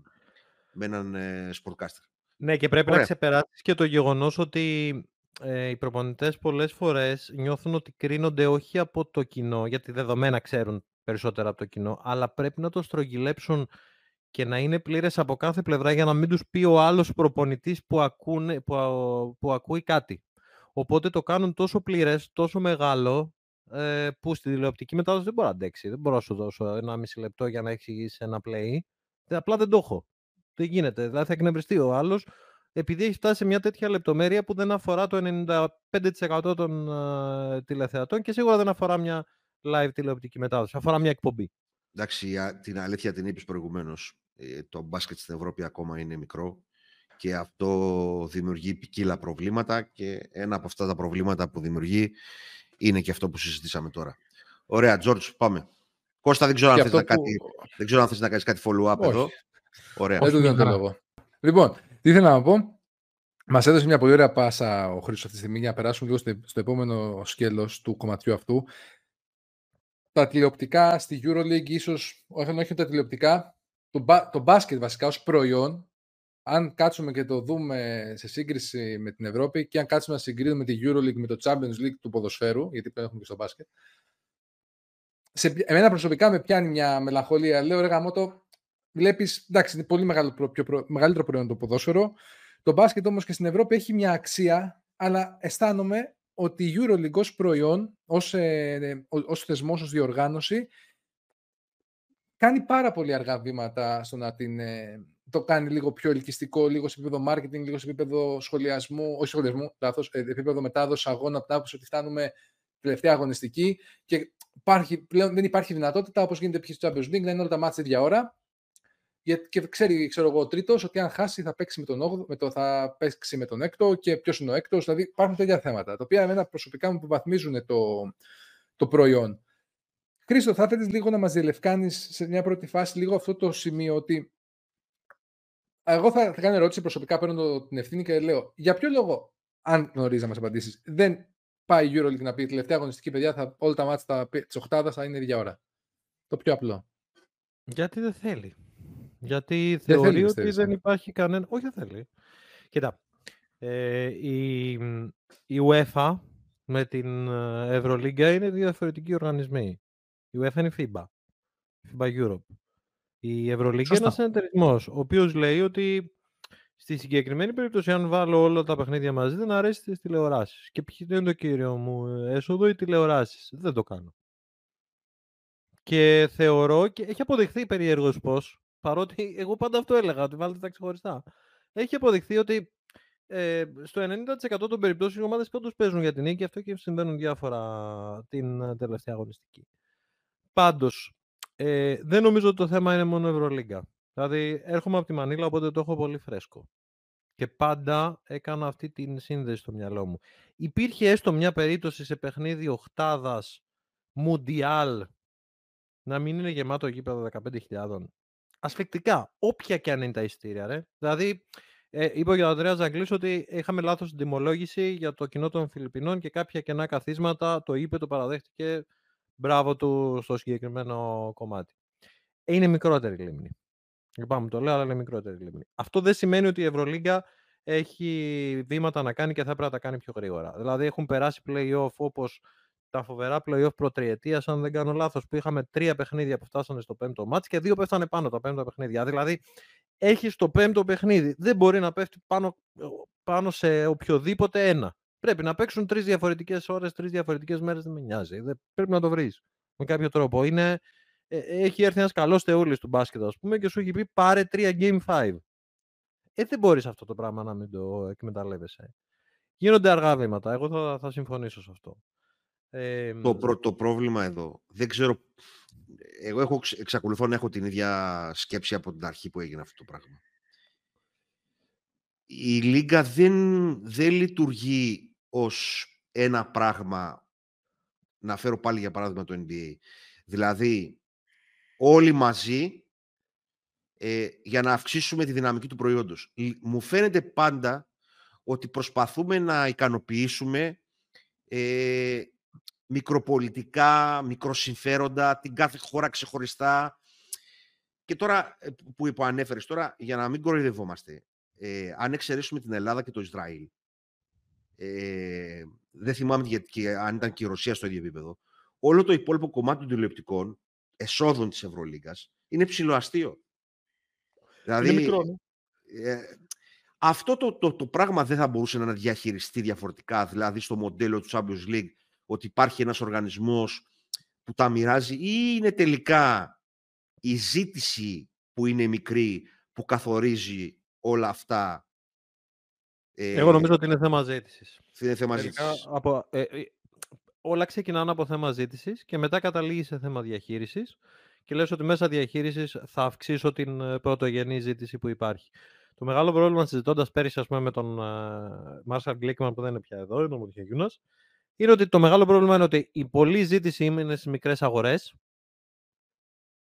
με έναν ε, sportcaster. Ναι, και πρέπει να Ωραία. ξεπεράσεις και το γεγονός ότι ε, οι προπονητές πολλές φορές νιώθουν ότι κρίνονται όχι από το κοινό, γιατί δεδομένα ξέρουν περισσότερα από το κοινό, αλλά πρέπει να το στρογγυλέψουν και να είναι πλήρες από κάθε πλευρά για να μην τους πει ο άλλος προπονητής που, ακούνε, που, α- που ακούει κάτι. Οπότε το κάνουν τόσο πλήρες, τόσο μεγάλο, ε, που στη τηλεοπτική μετάδοση δεν μπορεί να αντέξει. Δεν μπορώ να σου δώσω ένα μισή λεπτό για να εξηγήσεις ένα play. Δεν- Απλά δεν το έχω. Δεν γίνεται. Δηλαδή θα εκνευριστεί ο άλλος επειδή έχει φτάσει σε μια τέτοια λεπτομέρεια που δεν αφορά το 95% των ε, τηλεθεατών και σίγουρα δεν αφορά μια live τηλεοπτική μετάδοση. Αφορά μια εκπομπή. Εντάξει, α, την αλήθεια την είπες προηγουμένως. Ε, το μπάσκετ στην Ευρώπη ακόμα είναι μικρό και αυτό δημιουργεί ποικίλα προβλήματα και ένα από αυτά τα προβλήματα που δημιουργεί είναι και αυτό που συζητήσαμε τώρα. Ωραία, George, πάμε. Κώστα, δεν ξέρω, αν Και θες αυτό να, που- κάτι, δεν ξέρω αν θες να κάνεις κάτι follow-up Όχι. εδώ. Ωραία. Δεν του δίνω το χαρά. λόγο. Λοιπόν, τι ήθελα να πω. Μας έδωσε μια πολύ ωραία πάσα ο Χρήστος αυτή τη στιγμή για να περάσουμε λίγο στο, στο επόμενο σκέλος του κομματιού αυτού. Τα τηλεοπτικά στη Euroleague, ίσως, όχι, όχι τα τηλεοπτικά, το, μπα- το μπάσκετ βασικά ως προϊόν, αν κάτσουμε και το δούμε σε σύγκριση με την Ευρώπη και αν κάτσουμε να συγκρίνουμε τη Euroleague με το Champions League του ποδοσφαίρου, γιατί πλέον έχουμε και στο μπάσκετ, σε, ποι- εμένα προσωπικά με πιάνει μια μελαγχολία. Λέω, ρε γαμώτο, βλέπεις, εντάξει, είναι πολύ μεγάλο, προ- πιο προ- μεγαλύτερο προϊόν το ποδόσφαιρο. Το μπάσκετ όμως και στην Ευρώπη έχει μια αξία, αλλά αισθάνομαι ότι η EuroLeague ως προϊόν, ως, ε, ω- ως θεσμός, ως διοργάνωση, κάνει πάρα πολύ αργά βήματα στο να την, ε, το κάνει λίγο πιο ελκυστικό, λίγο σε επίπεδο marketing, λίγο σε επίπεδο σχολιασμού, όχι σχολιασμού, λάθος, ε, επίπεδο μετάδοση αγώνα από την άποψη ότι φτάνουμε τελευταία αγωνιστική και υπάρχει, πλέον δεν υπάρχει δυνατότητα, όπως γίνεται π.χ. στο Champions League, να είναι όλα τα μάτια ίδια ώρα γιατί και ξέρει, ξέρω εγώ, ο τρίτος ότι αν χάσει θα παίξει με τον, 8ο, με το, θα παίξει με τον έκτο και ποιος είναι ο έκτος. Δηλαδή υπάρχουν τέτοια θέματα τα οποία εμένα προσωπικά μου υποβαθμίζουν το, το προϊόν. Χρήστο, θα ήθελε λίγο να μας διελευκάνεις σε μια πρώτη φάση λίγο αυτό το σημείο ότι. Εγώ θα, θα κάνω ερώτηση προσωπικά, παίρνω το- την ευθύνη και λέω για ποιο λόγο, αν γνωρίζεις να μας απαντήσεις, δεν πάει η EuroLeague να πει τελευταία αγωνιστική παιδιά, θα, όλα τα μάτια της Οχτάδα θα είναι ίδια ώρα. Το πιο απλό. Γιατί δεν θέλει. Γιατί Δεν θεωρεί θέλει, ότι πιστεύεις, δεν ε. υπάρχει κανένα... Όχι, δεν θέλει. Κοίτα, ε, η, η UEFA με την ε, Ευρωλίγκα είναι δύο διαφορετικοί οργανισμοί. Η UEFA είναι η FIBA. FIBA Europe. Η Ευρωλίγκα είναι Σωστά. ένας εντερισμός, ο οποίος λέει ότι στη συγκεκριμένη περίπτωση, αν βάλω όλα τα παιχνίδια μαζί, δεν αρέσει τις τηλεοράσεις. Και ποιο είναι το κύριο μου έσοδο, οι τηλεοράσεις. Δεν το κάνω. Και θεωρώ, και έχει αποδειχθεί περίεργος πώς, παρότι εγώ πάντα αυτό έλεγα, ότι βάλετε τα ξεχωριστά. Έχει αποδειχθεί ότι ε, στο 90% των περιπτώσεων οι ομάδες πάντως παίζουν για την νίκη, αυτό και συμβαίνουν διάφορα την ε, τελευταία αγωνιστική. Πάντως, ε, δεν νομίζω ότι το θέμα είναι μόνο Ευρωλίγκα. Δηλαδή, έρχομαι από τη Μανίλα, οπότε το έχω πολύ φρέσκο. Και πάντα έκανα αυτή την σύνδεση στο μυαλό μου. Υπήρχε έστω μια περίπτωση σε παιχνίδι οχτάδας Μουντιάλ να μην είναι γεμάτο γήπεδο 15.000. Ασφικτικά, όποια και αν είναι τα ειστήρια, ρε. Δηλαδή, ε, είπε ο κ. Ανδρέας Ζαγκλής ότι είχαμε λάθος στην τιμολόγηση για το κοινό των Φιλιππινών και κάποια κενά καθίσματα, το είπε, το παραδέχτηκε, μπράβο του στο συγκεκριμένο κομμάτι. Ε, Είναι μικρότερη η λίμνη. Λυπάμαι το λέω, αλλά είναι μικρότερη η λίμνη. Αυτό δεν σημαίνει ότι η Ευρωλίγκα έχει βήματα να κάνει και θα πρέπει να τα κάνει πιο γρήγορα. Δηλαδή έχουν περάσει play-off όπως τα φοβερά play-off προτριετίας, αν δεν κάνω λάθος, που είχαμε τρία παιχνίδια που φτάσανε στο πέμπτο μάτς και δύο πέφτανε πάνω τα πέμπτα παιχνίδια. Δηλαδή έχει το πέμπτο παιχνίδι. Δεν μπορεί να πέφτει πάνω, πάνω σε οποιοδήποτε ένα. Πρέπει να παίξουν τρεις διαφορετικές ώρες, τρεις διαφορετικές μέρες. Δεν με νοιάζει. Δεν, πρέπει να το βρεις με κάποιο τρόπο. Είναι, ε, έχει έρθει ένας καλός θεούλης του μπάσκετ, ας πούμε, και σου έχει πει πάρε τρία game 5. Ε, δεν μπορείς αυτό το πράγμα να μην το εκμεταλλεύεσαι. Γίνονται αργά βήματα. Εγώ θα, θα συμφωνήσω σε αυτό. Ε, Το, προ- το πρόβλημα εδώ, δεν ξέρω, εγώ έχω, ξ- εξακολουθώ να έχω την ίδια σκέψη από την αρχή που έγινε αυτό το πράγμα. Η Λίγκα δεν, δεν λειτουργεί ως ένα πράγμα, να φέρω πάλι για παράδειγμα το NBA. Δηλαδή, όλοι μαζί ε, για να αυξήσουμε τη δυναμική του προϊόντος. Λ- Μου φαίνεται πάντα ότι προσπαθούμε να ικανοποιήσουμε ε, μικροπολιτικά, μικροσυμφέροντα, την κάθε χώρα ξεχωριστά. Και τώρα, ε, που υποανέφερες τώρα, για να μην κοροϊδευόμαστε, ε, αν εξαιρέσουμε την Ελλάδα και το Ισραήλ, ε, δεν θυμάμαι γιατί, και αν ήταν και η Ρωσία στο ίδιο επίπεδο, όλο το υπόλοιπο κομμάτι των τηλεοπτικών εσόδων της Ευρωλίγκας είναι ψηλοαστείο. Δηλαδή, είναι μικρό, ναι. ε, αυτό το, το, το πράγμα δεν θα μπορούσε να διαχειριστεί διαφορετικά, δηλαδή στο μοντέλο του Champions League, ότι υπάρχει ένας οργανισμός που τα μοιράζει ή είναι τελικά η ζήτηση που είναι μικρή που καθορίζει όλα αυτά. Ε, Εγώ νομίζω ότι είναι θέμα ζήτησης. είναι θέμα Τελικά, ζήτησης. από, ε, ε, όλα ξεκινάνε από θέμα ζήτησης και μετά καταλήγει σε θέμα διαχείρισης. Και λες ότι μέσα διαχείρισης θα αυξήσω την ε, πρωτογενή ζήτηση που υπάρχει. Το μεγάλο πρόβλημα συζητώντας πέρυσι ας πούμε, με τον Μάρσαλ Γκλίκμαν που δεν είναι πια εδώ, είναι ο Μουτιαγιούνα, είναι ότι το μεγάλο πρόβλημα είναι ότι η πολλή ζήτηση είναι στις μικρές αγορές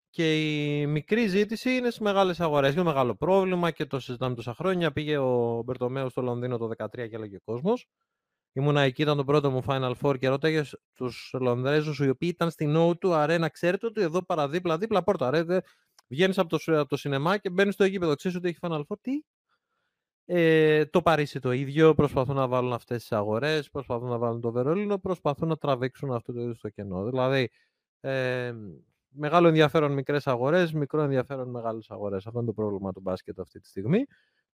και η μικρή ζήτηση είναι στις μεγάλες αγορές. Είναι μεγάλο πρόβλημα και το συζητάμε τόσα χρόνια. Πήγε ο Μπερτομέου στο Λονδίνο το 2013 και έλεγε ο κόσμος. Ήμουνα εκεί, ήταν το πρώτο μου Final Four και ρώταγε του Λονδρέζους οι οποίοι ήταν στην O2 Arena. Ξέρετε ότι εδώ παραδίπλα, δίπλα πόρτα. Ρε, βγαίνεις από το, από το σινεμά και μπαίνεις στο γήπεδο. Ξέρεις ότι έχει Final Four; Τι, ε, το Παρίσι το ίδιο, προσπαθούν να βάλουν αυτές τις αγορές, προσπαθούν να βάλουν το Βερολίνο, προσπαθούν να τραβήξουν αυτό το ίδιο στο κενό. Δηλαδή, ε, μεγάλο ενδιαφέρον μικρές αγορές, μικρό ενδιαφέρον μεγάλες αγορές. Αυτό είναι το πρόβλημα του μπάσκετ αυτή τη στιγμή.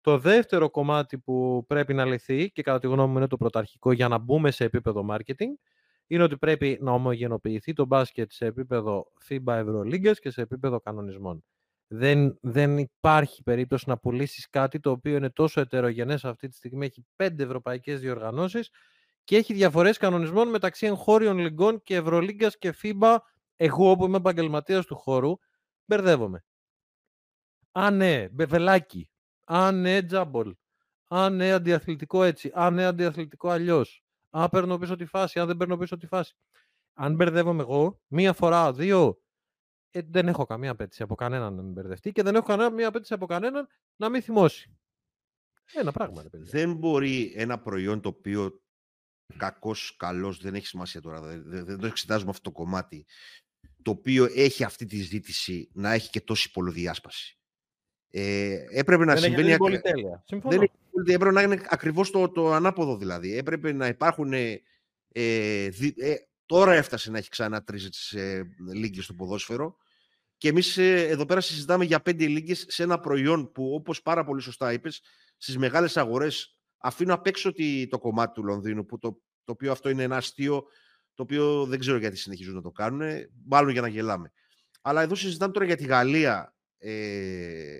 Το δεύτερο κομμάτι που πρέπει να λυθεί και κατά τη γνώμη μου είναι το πρωταρχικό για να μπούμε σε επίπεδο marketing είναι ότι πρέπει να ομογενοποιηθεί το μπάσκετ σε επίπεδο FIBA Ευρωλίγκας και σε επίπεδο κανονισμών. Δεν, δεν υπάρχει περίπτωση να πουλήσεις κάτι το οποίο είναι τόσο ετερογενές αυτή τη στιγμή. Έχει πέντε ευρωπαϊκές διοργανώσεις και έχει διαφορές κανονισμών μεταξύ εγχώριων λιγκών και Ευρωλίγκας και FIBA. Εγώ που είμαι επαγγελματίας του χώρου, μπερδεύομαι. Α, ναι, μπεβελάκι. Α, ναι, τζάμπολ. Α, ναι, αντιαθλητικό έτσι. Α, ναι, αντιαθλητικό αλλιώς. Α, παίρνω πίσω τη φάση. Α, δεν παίρνω πίσω τη φάση. Αν μπερδεύομαι εγώ, μία φορά, δύο, ε, δεν έχω καμία απέτηση από κανέναν να μην μπερδευτεί και δεν έχω καμία απέτηση από κανέναν να μην θυμώσει. Ένα πράγμα. Ρε, δεν μπορεί ένα προϊόν το οποίο κακός, καλός, δεν έχει σημασία τώρα, δεν, δεν το εξετάζουμε αυτό το κομμάτι, το οποίο έχει αυτή τη ζήτηση να έχει και τόση πολλοδιάσπαση. Ε, έπρεπε να δεν συμβαίνει. Έχει πολυτέλεια. Δεν έχει, έπρεπε να είναι ακριβώς το, το ανάποδο δηλαδή. Έπρεπε να υπάρχουν. Ε, ε, τώρα έφτασε να έχει ξανά τρεις ε, λίγκες στο ποδόσφαιρο. Και εμείς ε, εδώ πέρα συζητάμε για πέντε λίγκες σε ένα προϊόν που, όπως πάρα πολύ σωστά είπες, στις μεγάλες αγορές αφήνω απ' έξω το κομμάτι του Λονδίνου, που το, το οποίο αυτό είναι ένα αστείο το οποίο δεν ξέρω γιατί συνεχίζουν να το κάνουν, μάλλον για να γελάμε. Αλλά εδώ συζητάμε τώρα για τη Γαλλία, ε,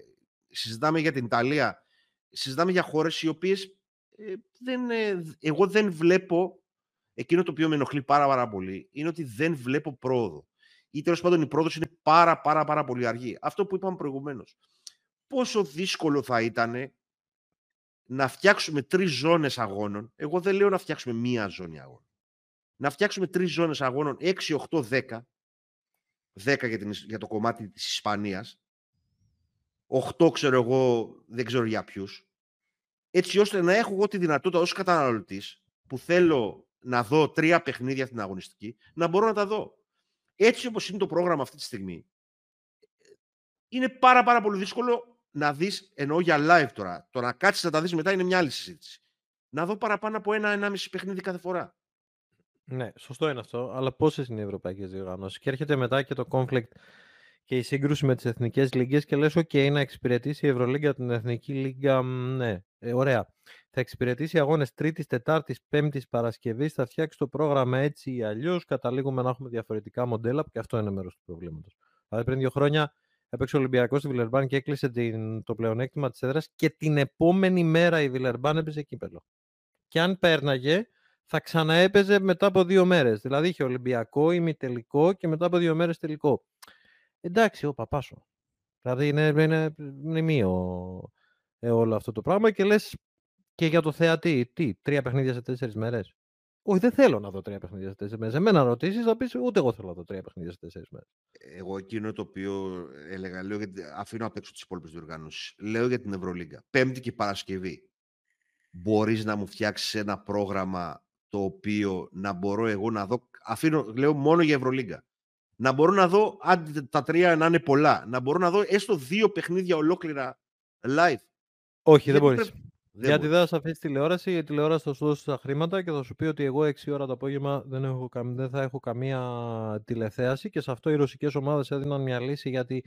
συζητάμε για την Ιταλία, συζητάμε για χώρες οι οποίες ε, δεν, ε, εγώ δεν βλέπω, εκείνο το οποίο με ενοχλεί πάρα, πάρα πολύ, είναι ότι δεν βλέπω πρόοδο. Ή τέλος πάντων η πρόοδος είναι πάρα, πάρα, πάρα πολύ αργή. Αυτό που είπαμε προηγουμένως. Πόσο δύσκολο θα ήταν να φτιάξουμε τρεις ζώνες αγώνων. Εγώ δεν λέω να φτιάξουμε μία ζώνη αγώνων. Να φτιάξουμε τρεις ζώνες αγώνων 6, 8, 10. 10 για, την, για το κομμάτι της Ισπανίας 8 ξέρω εγώ, δεν ξέρω για ποιους. Έτσι ώστε να έχω εγώ τη δυνατότητα ως καταναλωτής που θέλω να δω τρία παιχνίδια στην αγωνιστική, να μπορώ να τα δω. Έτσι όπως είναι το πρόγραμμα αυτή τη στιγμή, είναι πάρα πάρα πολύ δύσκολο να δεις, εννοώ για live τώρα, το να κάτσεις να τα δεις μετά είναι μια άλλη συζήτηση. Να δω παραπάνω από ένα-ενάμιση παιχνίδι κάθε φορά. Ναι, σωστό είναι αυτό, αλλά πόσες είναι οι ευρωπαϊκές διοργανώσεις. Και έρχεται μετά και το conflict και η σύγκρουση με τις εθνικές λίγκες και λες ok να εξυπηρετήσει η Ευρωλίγκα την Εθνική Λίγκα, ναι, ε, ωραία. Θα εξυπηρετήσει αγώνες Τρίτης, Τετάρτης, Πέμπτης, Παρασκευής, θα φτιάξει το πρόγραμμα έτσι ή αλλιώς, καταλήγουμε να έχουμε διαφορετικά μοντέλα, και αυτό είναι μέρος του προβλήματος. Δηλαδή πριν δύο χρόνια έπαιξε ο Ολυμπιακός στη Βιλερμπάν και έκλεισε την, το πλεονέκτημα της έδρας και την επόμενη μέρα η Βιλερμπάν έπαιζε κύπελο. Και αν πέρναγε, θα ξαναέπαιζε μετά από δύο μέρες. Δηλαδή είχε Ολυμπιακό, ημιτελικό και μετά από δύο μέρες τελικό. Εντάξει, ο παπάσο. Δηλαδή είναι, είναι μνημείο ε, όλο αυτό το πράγμα και λες και για το θεατή, τι, τρία παιχνίδια σε τέσσερις μέρες; Όχι, δεν θέλω να δω τρία παιχνίδια σε τέσσερις μέρες. Εμένα ρωτήσεις, θα πεις ούτε εγώ θέλω να δω τρία παιχνίδια σε τέσσερις μέρες. Εγώ εκείνο το οποίο έλεγα, λέω γιατί αφήνω απ' έξω τις υπόλοιπες διοργανώσεις. Λέω για την Ευρωλίγκα. Πέμπτη και Παρασκευή. Μπορείς να μου φτιάξεις ένα πρόγραμμα το οποίο να μπορώ εγώ να δω. Αφήνω, λέω μόνο για Ευρωλίγκα να μπορώ να δω, αν τα τρία να είναι πολλά, να μπορώ να δω έστω δύο παιχνίδια ολόκληρα live. Όχι, δεν μπορείς. Γιατί δεν θα σε αφήσει τηλεόραση, η τηλεόραση θα σου δώσει τα χρήματα και θα σου πει ότι εγώ 6 ώρα το απόγευμα δεν, έχω, δεν θα έχω καμία τηλεθέαση και σε αυτό οι ρωσικές ομάδες έδιναν μια λύση γιατί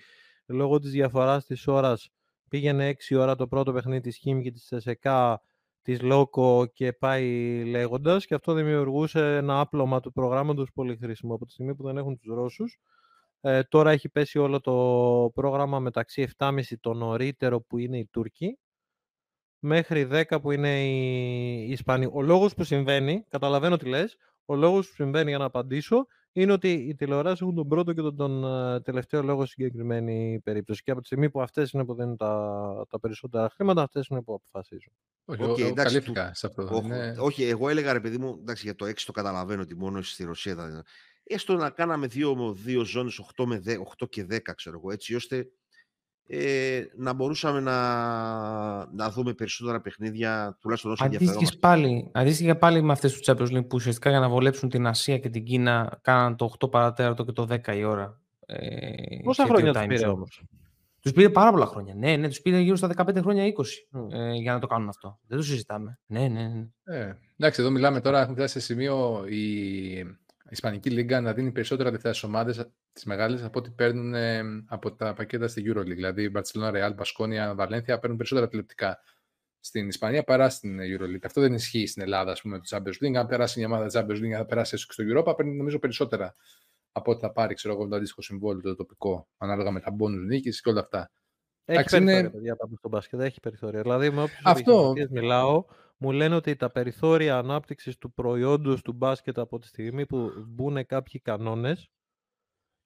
λόγω της διαφοράς της ώρας πήγαινε 6 ώρα το πρώτο παιχνίδι της Χίμη και της ΕΣΕΚΑ της Λόκο και πάει λέγοντας και αυτό δημιουργούσε ένα άπλωμα του προγράμματος πολύ χρήσιμο από τη στιγμή που δεν έχουν τους Ρώσους. Ε, τώρα έχει πέσει όλο το πρόγραμμα μεταξύ 7.30 το νωρίτερο που είναι οι Τούρκοι μέχρι 10 που είναι οι Ισπανοί. Ο λόγος που συμβαίνει, καταλαβαίνω τι λες, Ο λόγος που συμβαίνει για να απαντήσω είναι ότι οι τηλεοράσεις έχουν τον πρώτο και τον, τον ε, τελευταίο λόγο στη συγκεκριμένη περίπτωση. Και από τη στιγμή που αυτές είναι που δίνουν τα, τα περισσότερα χρήματα, αυτές είναι που αποφασίζουν. Όχι, Οκ, εγώ εντάξει, καλύφθηκα σε αυτό. Όχι, Είναι... όχι, εγώ έλεγα ρε παιδί μου, εντάξει, για το 6 το καταλαβαίνω ότι μόνο στη Ρωσία ήταν. Έστω να κάναμε δύο, δύο ζώνες 8, με 10, 8 και 10, ξέρω εγώ, έτσι ώστε ε, να μπορούσαμε να, να δούμε περισσότερα παιχνίδια, τουλάχιστον όσο ενδιαφέρον. Αντίστοιχες πάλι, αντίστοιχα πάλι με αυτές του Champions League που ουσιαστικά για να βολέψουν την Ασία και την Κίνα κάναν το 8 παρατέρατο και το 10 η ώρα. Ε, Πόσα σε χρόνια δύο τους time πήρε zone. όμως; Τους πήρε πάρα πολλά χρόνια. Ναι, ναι, τους πήρε γύρω στα 15 χρόνια 20 Mm. ε, για να το κάνουν αυτό. Δεν το συζητάμε. Ναι, ναι, ναι. Ε, εντάξει, εδώ μιλάμε τώρα, έχουμε φτάσει σε σημείο η Ισπανική Λίγκα να δίνει περισσότερα λεφτά στις ομάδες τις μεγάλες από ό,τι παίρνουν ε, από τα πακέτα στη Euroleague. Δηλαδή, η Barcelona, Real, Baskonia, Valencia παίρνουν περισσότερα τηλεοπτικά στην Ισπανία παρά στην Euroleague. Αυτό δεν ισχύει στην Ελλάδα, ας πούμε, με το Champions League. Αν περάσει μια ομάδα Champions League, θα περάσει έστω και στο Europa, παίρνει νομίζω περισσότερα από ό,τι θα πάρει, ξέρω εγώ, το αντίστοιχο συμβόλαιο το τοπικό, ανάλογα με τα μπόνου νίκης και όλα αυτά. Έχει Εντάξει, είναι- περιθώρια, παιδιά, πάντως στο μπάσκετ. Έχει περιθώρια. Δηλαδή, με όποιου Αυτό- μιλάω, μου λένε ότι τα περιθώρια ανάπτυξης του προϊόντος του μπάσκετ από τη στιγμή που μπουν κάποιοι κανόνες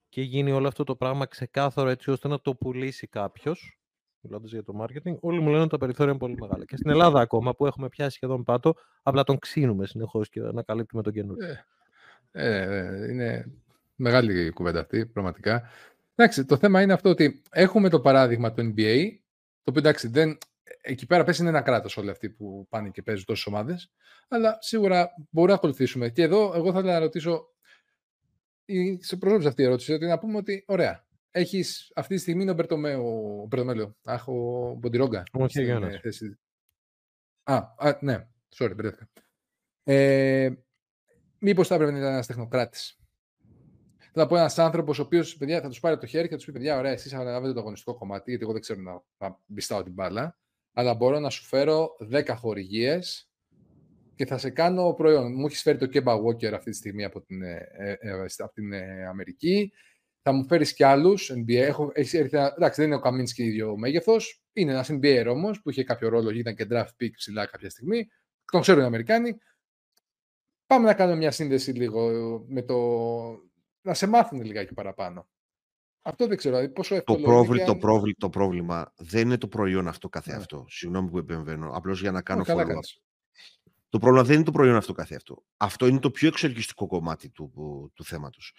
και γίνει όλο αυτό το πράγμα ξεκάθαρο έτσι ώστε να το πουλήσει κάποιος, μιλώντας για το marketing, όλοι μου λένε ότι τα περιθώρια είναι πολύ μεγάλα. Και στην Ελλάδα ακόμα που έχουμε πιάσει σχεδόν πάτο, απλά τον ξύνουμε συνεχώς και ανακαλύπτουμε τον καινούριο. Ε, ε, είναι μεγάλη κουβέντα αυτή, πραγματικά. Εντάξει, το θέμα είναι αυτό ότι έχουμε το παράδειγμα του NBA, το οποίο εντάξει, δεν, εκεί πέρα πες είναι ένα κράτος όλοι αυτοί που πάνε και παίζουν τόσες ομάδες, αλλά σίγουρα μπορούμε να ακολουθήσουμε. Και εδώ εγώ θα ήθελα να ρωτήσω, ή σε πρόσωπο αυτή η ερώτηση, ότι να πούμε ότι, ωραία, έχεις αυτή τη στιγμή είναι ο Μπερτομέο, ο Μπερτομέλο, αχ, ο Μποντιρόγκα. Ο στην, Χεγιώνας. ε, θέση. Α, α, ναι, sorry, μπερδεύτηκα. Ε, μήπως θα έπρεπε να ήταν ένας τεχνοκράτης. Θα πω ένας άνθρωπος ο οποίος θα τους πάρει από το χέρι και θα τους πει: Παιδιά, ωραία, εσείς αναλάβετε το αγωνιστικό κομμάτι, γιατί εγώ δεν ξέρω να, να μπιστάω την μπάλα. Αλλά μπορώ να σου φέρω 10 χορηγίες και θα σε κάνω προϊόν. Μου έχεις φέρει το Kemba Walker αυτή τη στιγμή από την, ε, ε, ε, από την ε, Αμερική. Θα μου φέρεις κι άλλους NBA. Έχω, έχεις έρθει, ένα- εντάξει, δεν είναι ο Καμίνσκι ίδιο μέγεθος. Είναι ένας NBA όμως που είχε κάποιο ρόλο, ήταν και draft pick ψηλά κάποια στιγμή. Τον ξέρουν οι Αμερικάνοι. Πάμε να κάνουμε μια σύνδεση λίγο με το. να σε μάθουν λιγάκι παραπάνω. Αυτό δεν ξέρω. Δηλαδή πόσο Το, εύκολο είναι πρόβλημα, και το, αν- πρόβλημα, το πρόβλημα δεν είναι το προϊόν αυτό Ναι. καθεαυτό. Συγγνώμη που επεμβαίνω. Απλώς για να κάνω Ω, καλά follow-up. κάνεις. Το πρόβλημα δεν είναι το προϊόν αυτό καθεαυτό. Αυτό είναι το πιο εξοργιστικό κομμάτι του, του, του θέματος.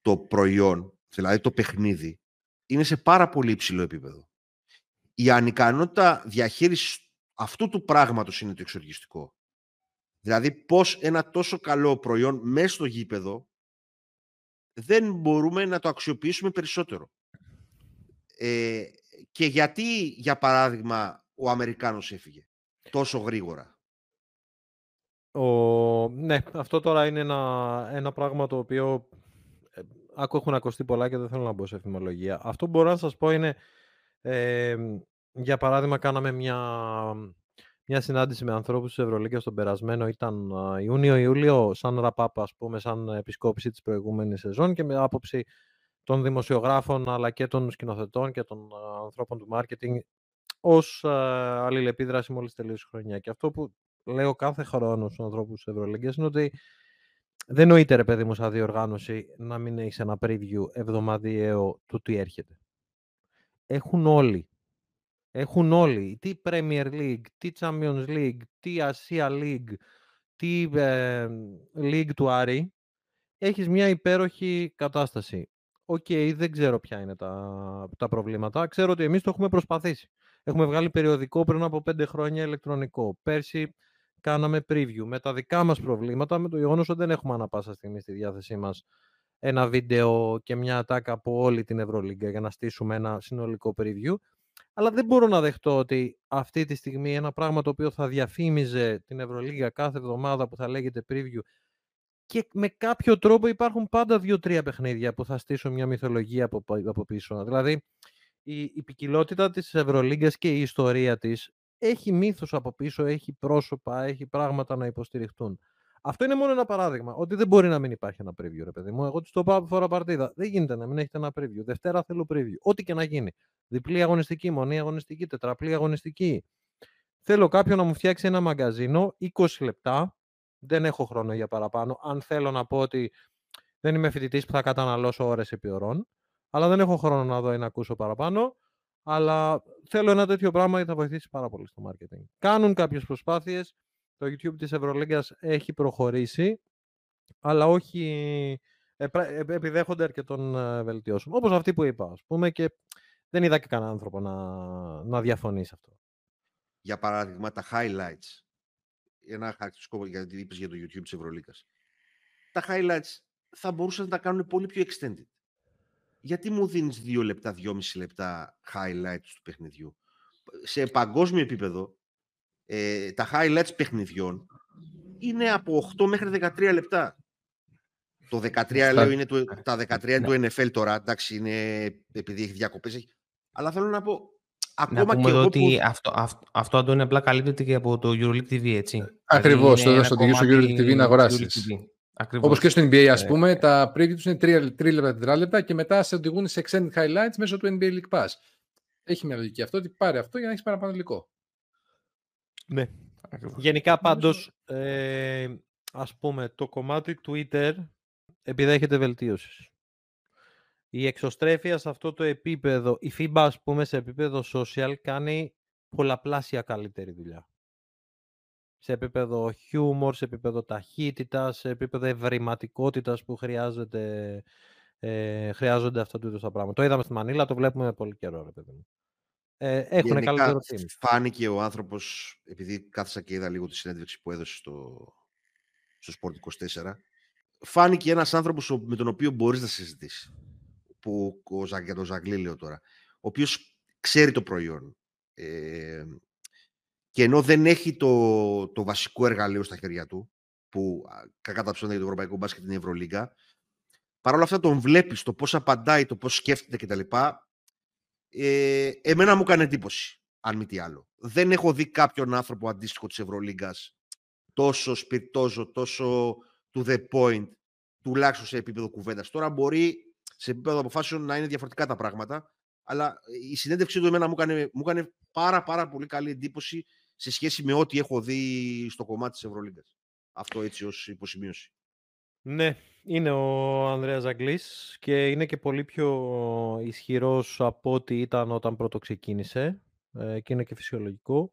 Το προϊόν, δηλαδή το παιχνίδι, είναι σε πάρα πολύ υψηλό επίπεδο. Η ανικανότητα διαχείρισης αυτού του πράγματος είναι το εξοργιστικό. Δηλαδή πώς ένα τόσο καλό προϊόν μέσα στο γήπεδο δεν μπορούμε να το αξιοποιήσουμε περισσότερο. Ε, και γιατί, για παράδειγμα, ο Αμερικάνος έφυγε τόσο γρήγορα; Ο... Ναι, αυτό τώρα είναι ένα, ένα πράγμα το οποίο ε, άκου έχουν ακουστεί πολλά και δεν θέλω να μπω σε εφημολογία. Αυτό που μπορώ να σας πω είναι, ε, για παράδειγμα, κάναμε μια, μια συνάντηση με ανθρώπους της Ευρωλίγκας τον περασμένο, ήταν α, Ιούνιο-Ιούλιο, σαν ραπάπα, ας πούμε, σαν επισκόπηση της προηγούμενης σεζόν και με άποψη των δημοσιογράφων αλλά και των σκηνοθετών και των α, ανθρώπων του marketing ως α, αλληλεπίδραση μόλις τελείωσε η χρονιά. Και αυτό που λέω κάθε χρόνο στους ανθρώπους της Ευρωλίγκας είναι ότι δεν νοείται ρε παιδί μου σαν διοργάνωση να μην έχεις ένα preview εβδομαδιαίο του τι έρχεται. Έχουν όλοι. Έχουν όλοι. Τι Premier League, τι Champions League, τι Asia League, τι ε, League του Άρη. Έχεις μια υπέροχη κατάσταση. Οκ, δεν ξέρω ποια είναι τα, τα προβλήματα. Ξέρω ότι εμείς το έχουμε προσπαθήσει. Έχουμε βγάλει περιοδικό πριν από πέντε χρόνια ηλεκτρονικό. Πέρσι κάναμε preview με τα δικά μας προβλήματα, με το γεγονός ότι δεν έχουμε ανά πάσα στιγμή στη διάθεσή μας ένα βίντεο και μια ατάκα από όλη την Ευρωλίγκα για να στήσουμε ένα συνολικό preview. Αλλά δεν μπορώ να δεχτώ ότι αυτή τη στιγμή ένα πράγμα το οποίο θα διαφήμιζε την Ευρωλίγα κάθε εβδομάδα που θα λέγεται preview και με κάποιο τρόπο υπάρχουν πάντα δύο-τρία παιχνίδια που θα στήσουν μια μυθολογία από, πα- από πίσω. Δηλαδή, η, η ποικιλότητα της Ευρωλίγκας και η ιστορία της έχει μύθος από πίσω, έχει πρόσωπα, έχει πράγματα να υποστηριχτούν. Αυτό είναι μόνο ένα παράδειγμα. Ότι δεν μπορεί να μην υπάρχει ένα preview, ρε παιδί μου. Εγώ τους το είπα από φορά παρτίδα. Δεν γίνεται να μην έχετε ένα preview. Δευτέρα θέλω preview. Ό,τι και να γίνει. Διπλή αγωνιστική, μονή αγωνιστική, τετραπλή αγωνιστική. Θέλω κάποιον να μου φτιάξει ένα μαγκαζίνο 20 λεπτά Δεν έχω χρόνο για παραπάνω. Αν θέλω να πω ότι δεν είμαι φοιτητής που θα καταναλώσω ώρες επί ωρών, αλλά δεν έχω χρόνο να δω ή να ακούσω παραπάνω, αλλά θέλω ένα τέτοιο πράγμα γιατί θα βοηθήσει πάρα πολύ στο marketing. Κάνουν κάποιες προσπάθειες, το YouTube της Ευρωλίγκας έχει προχωρήσει, αλλά όχι επιδέχονται αρκετών ε, βελτιώσεων. Όπως αυτή που είπα, ας πούμε, και δεν είδα και κανέναν άνθρωπο να, να διαφωνεί σε αυτό. Για παράδειγμα, τα highlights. Ένα χαρακτηριστικό γιατί είπες για το YouTube της Ευρωλίγκας. Τα highlights θα μπορούσαν να τα κάνουν πολύ πιο extended. Γιατί μου δίνεις δύο λεπτά, δυόμιση λεπτά highlights του παιχνιδιού; Σε παγκόσμιο επίπεδο, ε, τα highlights παιχνιδιών είναι από 8 μέχρι 13 λεπτά. Το 13 λέω είναι το, τα 13 είναι το NFL τώρα, εντάξει, είναι επειδή έχει διακοπές. Αλλά θέλω να πω, Ακόμα να πούμε και ότι που... αυτό, αυτό, αυτό Αντώνη απλά καλύπτεται και από το EuroLeague TV, έτσι. Ακριβώς, το έδωσε στο EuroLeague TV να αγοράσεις. Όπως και στο NBA, ας πούμε, ε, τα preview του είναι 3 λεπτά, 4 λεπτά και μετά σε οδηγούν σε extended highlights μέσω του NBA League Pass. Έχει μια λογική αυτό ότι πάρε αυτό για να έχεις παραπάνω υλικό. Ναι. Γενικά πάντως, ε, ας πούμε, το κομμάτι Twitter επιδέχεται βελτίωσης. Η εξωστρέφεια σε αυτό το επίπεδο, η FIBA ας πούμε σε επίπεδο social κάνει πολλαπλάσια καλύτερη δουλειά. Σε επίπεδο χιούμορ, σε επίπεδο ταχύτητα, σε επίπεδο ευρηματικότητας που χρειάζεται, ε, χρειάζονται αυτά του τα πράγματα. Το είδαμε στη Μανίλα, το βλέπουμε πολύ καιρό, ρε παιδί μου. Ε, έχουν καλύτερο team. Φάνηκε ο άνθρωπος, επειδή κάθισα και είδα λίγο τη συνέντευξη που έδωσε στο, στο Sport 24, φάνηκε ένας άνθρωπος με τον οποίο μπορείς να συζητήσεις. Που, ο, για τον Ζαγκλή λέω τώρα. Ο οποίος ξέρει το προϊόν. Ε, και ενώ δεν έχει το, το βασικό εργαλείο στα χέρια του, που κακά τα ψώνια για το Ευρωπαϊκό Μπάσκετ την Ευρωλίγκα, παρόλα αυτά τον βλέπεις το πώς απαντάει, το πώς σκέφτεται κτλ ε, εμένα μου έκανε εντύπωση, αν μη τι άλλο. Δεν έχω δει κάποιον άνθρωπο αντίστοιχο της Ευρωλίγκας τόσο σπιρτόζο, τόσο to the point, τουλάχιστον σε επίπεδο κουβέντας. Τώρα μπορεί σε επίπεδο αποφάσεων να είναι διαφορετικά τα πράγματα, αλλά η συνέντευξή του εμένα μου έκανε, μου έκανε πάρα πάρα πολύ καλή εντύπωση σε σχέση με ό,τι έχω δει στο κομμάτι της Ευρωλίγκας. Αυτό έτσι ως υποσημείωση. Ναι, είναι ο Ανδρέας Ζαγκλής και είναι και πολύ πιο ισχυρός από ό,τι ήταν όταν πρώτο ξεκίνησε ε, και είναι και φυσιολογικό.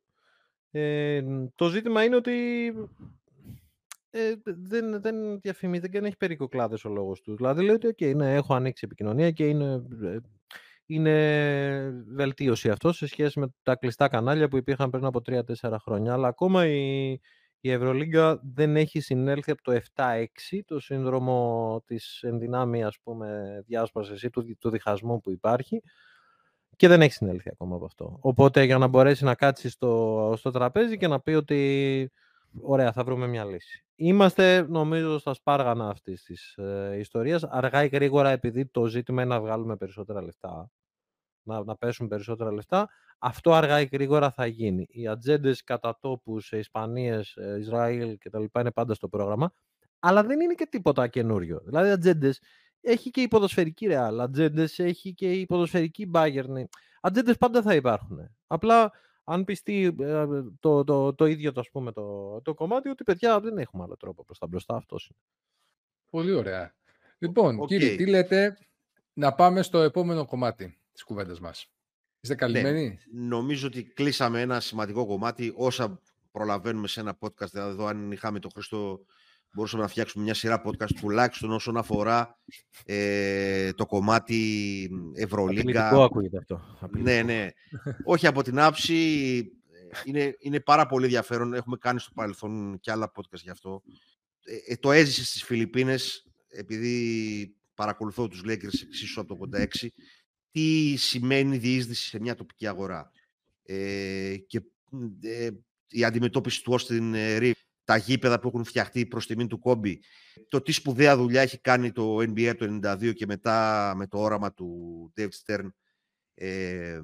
Ε, το ζήτημα είναι ότι ε, δεν, δεν διαφημίζει, δεν έχει περικοκλάδες ο λόγος του. Δηλαδή λέει ότι okay, ναι, έχω ανοίξει επικοινωνία και είναι, ε, είναι βελτίωση αυτό σε σχέση με τα κλειστά κανάλια που υπήρχαν πριν από 3-4 χρόνια. Αλλά ακόμα η, η Ευρωλίγκα δεν έχει συνέλθει από το 7-6, το σύνδρομο της ενδυνάμει, ας πούμε, διάσπασης ή του, του διχασμού που υπάρχει και δεν έχει συνέλθει ακόμα από αυτό. Οπότε για να μπορέσει να κάτσει στο, στο τραπέζι και να πει ότι ωραία, θα βρούμε μια λύση. Είμαστε, νομίζω, στα σπάργανα αυτής της ε, ιστορίας. Αργά ή γρήγορα, επειδή το ζήτημα είναι να βγάλουμε περισσότερα λεφτά, να, να πέσουν περισσότερα λεφτά, αυτό αργά ή γρήγορα θα γίνει. Οι ατζέντες κατά τόπους σε Ισπανίες, ε, Ισραήλ κτλ. είναι πάντα στο πρόγραμμα, αλλά δεν είναι και τίποτα καινούριο. Δηλαδή, ατζέντες έχει και η ποδοσφαιρική Real, ατζέντες έχει και η ποδοσφαιρική Bayern. Ατζέντες πάντα θα υπάρχουν. Απλά αν πιστεί ε, το, το, το, ίδιο το, πούμε, το, το κομμάτι, ότι παιδιά δεν έχουμε άλλο τρόπο προς τα μπροστά. Αυτός είναι. Πολύ ωραία. Λοιπόν, okay. κύριε, τι λέτε να πάμε στο επόμενο κομμάτι της κουβέντας μας. Είστε καλυμμένοι; Ναι, νομίζω ότι κλείσαμε ένα σημαντικό κομμάτι. Όσα προλαβαίνουμε σε ένα podcast, δηλαδή εδώ αν είχαμε το Χριστό μπορούσαμε να φτιάξουμε μια σειρά podcast τουλάχιστον όσον αφορά ε, το κομμάτι Ευρωλίγκα. ακούγεται αυτό. Ναι, ναι. Όχι από την άψη, είναι, είναι πάρα πολύ ενδιαφέρον. Έχουμε κάνει στο παρελθόν και άλλα podcast γι' αυτό. Ε, ε το έζησε στις Φιλιππίνες, επειδή παρακολουθώ τους Lakers εξίσου από το 86 τι σημαίνει διείσδυση σε μια τοπική αγορά. Ε, και ε, η αντιμετώπιση του Austin Reeves, τα γήπεδα που έχουν φτιαχτεί προς τιμήν του Κόμπι, το τι σπουδαία δουλειά έχει κάνει το NBA το 92 και μετά με το όραμα του Dave Stern ε,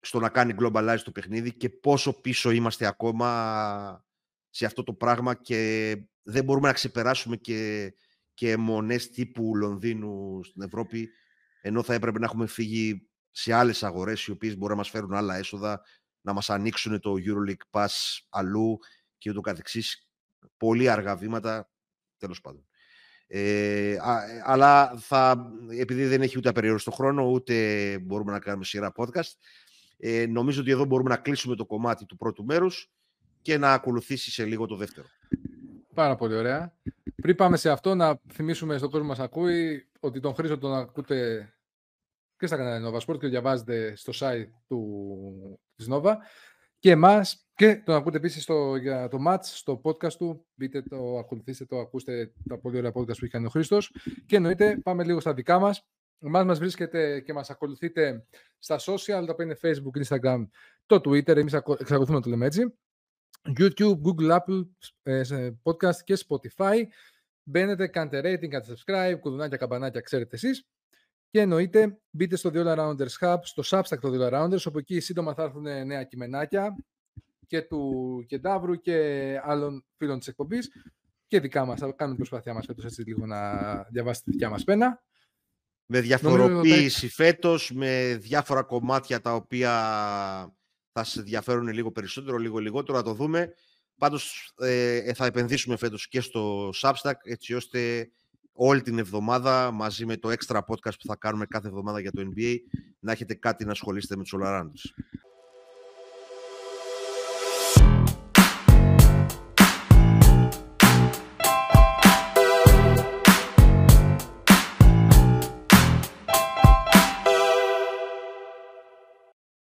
στο να κάνει globalize το παιχνίδι και πόσο πίσω είμαστε ακόμα σε αυτό το πράγμα και δεν μπορούμε να ξεπεράσουμε και, και μονές τύπου Λονδίνου στην Ευρώπη ενώ θα έπρεπε να έχουμε φύγει σε άλλες αγορές οι οποίες μπορεί να μας φέρουν άλλα έσοδα, να μας ανοίξουν το EuroLeague Pass αλλού και ούτω καθεξής. πολύ αργά βήματα, τέλος πάντων. Ε, αλλά θα, επειδή δεν έχει ούτε απεριόριστο χρόνο, ούτε μπορούμε να κάνουμε σειρά podcast, ε, νομίζω ότι εδώ μπορούμε να κλείσουμε το κομμάτι του πρώτου μέρους και να ακολουθήσει σε λίγο το δεύτερο. Πάρα πολύ ωραία. Πριν πάμε σε αυτό, να θυμίσουμε στον κόσμο που μας ακούει ότι τον Χρήστο τον ακούτε και στα κανάλια Nova Sport και διαβάζετε στο site του, της Nova και εμάς και τον ακούτε επίσης για το match στο podcast του. Μπείτε το, ακολουθήστε το, ακούστε τα πολύ ωραία podcast που έχει κάνει ο Χρήστος και εννοείται πάμε λίγο στα δικά μας. Εμάς μας βρίσκετε και μας ακολουθείτε στα social, τα οποία είναι Facebook, Instagram, το Twitter, εμείς εξακολουθούμε να το λέμε έτσι. YouTube, Google, Apple, ε, podcast και Spotify. Μπαίνετε, κάντε rating, κάντε subscribe, κουδουνάκια, καμπανάκια, ξέρετε εσείς. Και εννοείται, μπείτε στο The All Rounders Hub, στο Substack το The All Rounders, όπου εκεί σύντομα θα έρθουν νέα κειμενάκια και του Κεντάβρου και άλλων φίλων της εκπομπής και δικά μας. Θα κάνουμε προσπάθειά μας φέτος έτσι λίγο να διαβάσετε τη δικιά μας πένα. Με διαφοροποίηση φέτος, με διάφορα κομμάτια τα οποία θα σε ενδιαφέρουν λίγο περισσότερο, λίγο λιγότερο, να το δούμε. Πάντως ε, ε, θα επενδύσουμε φέτος και στο Substack, έτσι ώστε όλη την εβδομάδα, μαζί με το extra podcast που θα κάνουμε κάθε εβδομάδα για το NBA, να έχετε κάτι να ασχολείστε με τους All